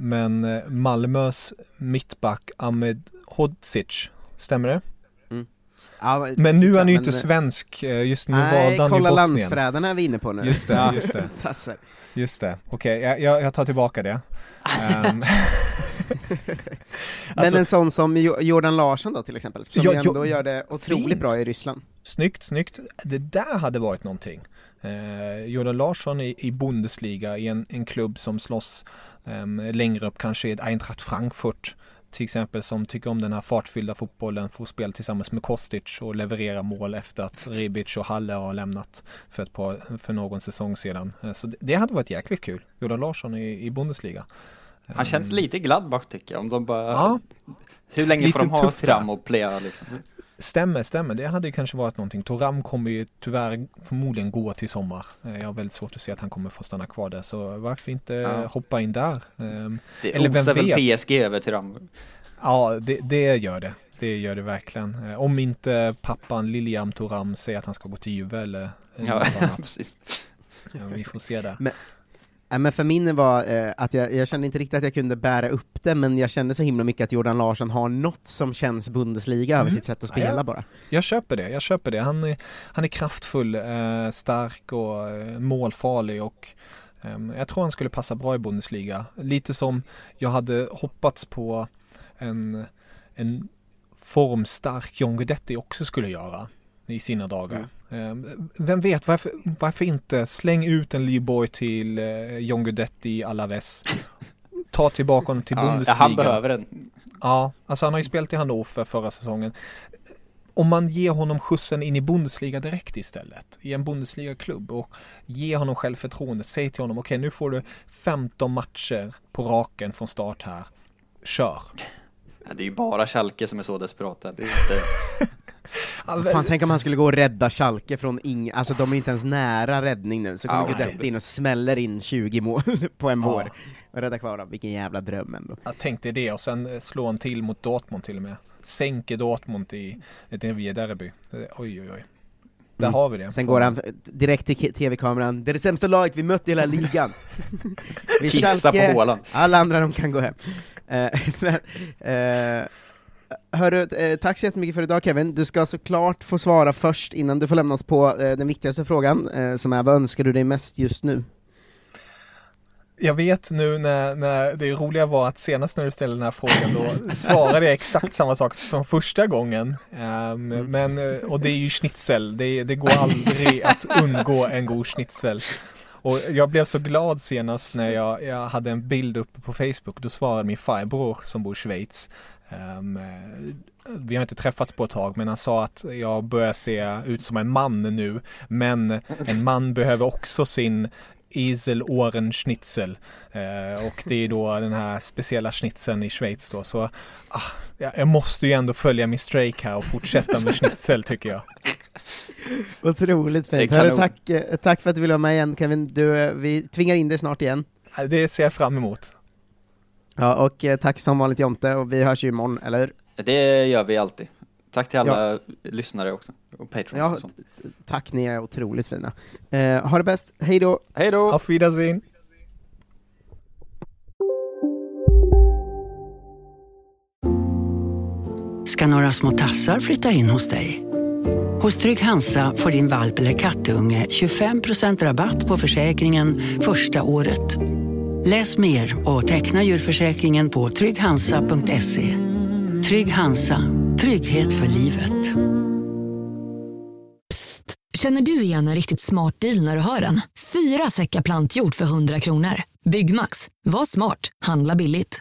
Men eh, Malmös mittback Ahmed Hodzic, stämmer det? Mm. Ja, men nu är han ju inte svensk, eh, just nu nej, valde han kolla ju Bosnien. landsförrädarna är vi inne på nu. Just det, just det. just det, okej, okay, jag, jag, tar tillbaka det. um, Men alltså, en sån som Jordan Larsson då till exempel, som jo, ändå gör det otroligt fint. bra i Ryssland. Snyggt, snyggt. Det där hade varit någonting. Eh, Jordan Larsson i, i Bundesliga, i en, en klubb som slåss längre upp kanske är Eintracht Frankfurt till exempel som tycker om den här fartfyllda fotbollen får spela tillsammans med Kostic och leverera mål efter att Rebic och Halle har lämnat för, ett par, för någon säsong sedan. Eh, så det hade varit jäkligt kul. Jordan Larsson i, i Bundesliga. Han känns ehm. lite Gladbach tycker jag, om de bara... Ja, Hur länge får de ha Tiram och Plea liksom? Stämmer, stämmer. Det hade kanske varit någonting. Toram kommer ju tyvärr förmodligen gå till sommar. Eh, jag har väldigt svårt att se att han kommer få stanna kvar där. Så varför inte ja. hoppa in där? Ehm, det Eller vem väl PSG över Toram? Ja, det, det, gör det. Det gör det verkligen. Eh, om inte pappan Liliam Toram säger att han ska gå till Juve eller Ja, precis. Ja, vi får se det. Men, Nej men för min var eh, att jag, jag kände inte riktigt att jag kunde bära upp det, men jag kände så himla mycket att Jordan Larsson har något som känns Bundesliga mm. över sitt sätt att spela ja, bara. Jag köper det, jag köper det. Han är, han är kraftfull, eh, stark och eh, målfarlig och ehm, jag tror han skulle passa bra i Bundesliga. Lite som jag hade hoppats på en, en formstark John Guidetti också skulle göra i sina dagar. Mm. Ehm, vem vet, varför, varför inte? Släng ut en Lee till eh, John Guidetti i Alaves. Ta tillbaka honom till ja, Bundesliga. Han behöver den. Ja, alltså han har ju spelat i Hannover förra säsongen. Om man ger honom skjutsen in i Bundesliga direkt istället, i en Bundesliga-klubb och ger honom självförtroende, säg till honom okej okay, nu får du 15 matcher på raken från start här, kör. Ja, det är ju bara Schalke som är så desperata. Det är inte... Fan, tänk om han skulle gå och rädda Schalke från ing... Alltså de är inte ens nära räddning nu, så kommer Ja, Guidetti in och smäller in 20 mål på en vår. Och räddar kvar dem, vilken jävla dröm ändå. Jag tänkte det och sen eh, slå en till mot Dortmund till och med. Sänker Dortmund i ett derby. Oj oj oj. Där Mm. har vi det. Sen går han direkt till tv-kameran, det är det sämsta laget vi mött i hela ligan. Vi Kissa på Haaland. alla andra de kan gå hem. Eh, men, eh, hörru, eh, tack så jättemycket för idag Kevin, du ska såklart få svara först innan du får lämna oss på eh, den viktigaste frågan, eh, som är vad önskar du dig mest just nu? Jag vet nu när, när det roliga var att senast när du ställde den här frågan då svarade jag exakt samma sak som första gången. Ehm, men, eh, och det är ju schnitzel, det, det går aldrig att undgå en god schnitzel. Och jag blev så glad senast när jag, jag hade en bild uppe på Facebook, då svarade min farbror som bor i Schweiz vi har inte träffats på ett tag men han sa att jag börjar se ut som en man nu men en man behöver också sin Eselohren-schnitzel. Eh, och det är då den här speciella schnitzeln i Schweiz då. Så ah, jag måste ju ändå följa Miss Drake här och fortsätta med schnitzel tycker jag. Otroligt fint. Hörru, tack, eh, tack för att du ville vara med igen Kevin, du, eh, vi tvingar in dig snart igen. Det ser jag fram emot. Ja, och eh, tack som vanligt Jonte, och vi hörs ju imorgon, eller hur? Det gör vi alltid. Tack till alla lyssnare också, och patrons Ja, och sånt. tack, ni är otroligt fina. Eh, ha det bäst, hej då! Hej då! Auf Wiedersehen! ska några små tassar flytta in hos dig. Hos Trygg Hansa får din valp eller kattunge 25% rabatt på försäkringen första året. Läs mer och teckna djurförsäkringen på trygghansa.se. Trygg Hansa, trygghet för livet. Psst, Känner du igen en riktigt smart deal när du hör den? Fyra säckar plantjord för 100 kronor. Byggmax. Var smart. Handla billigt.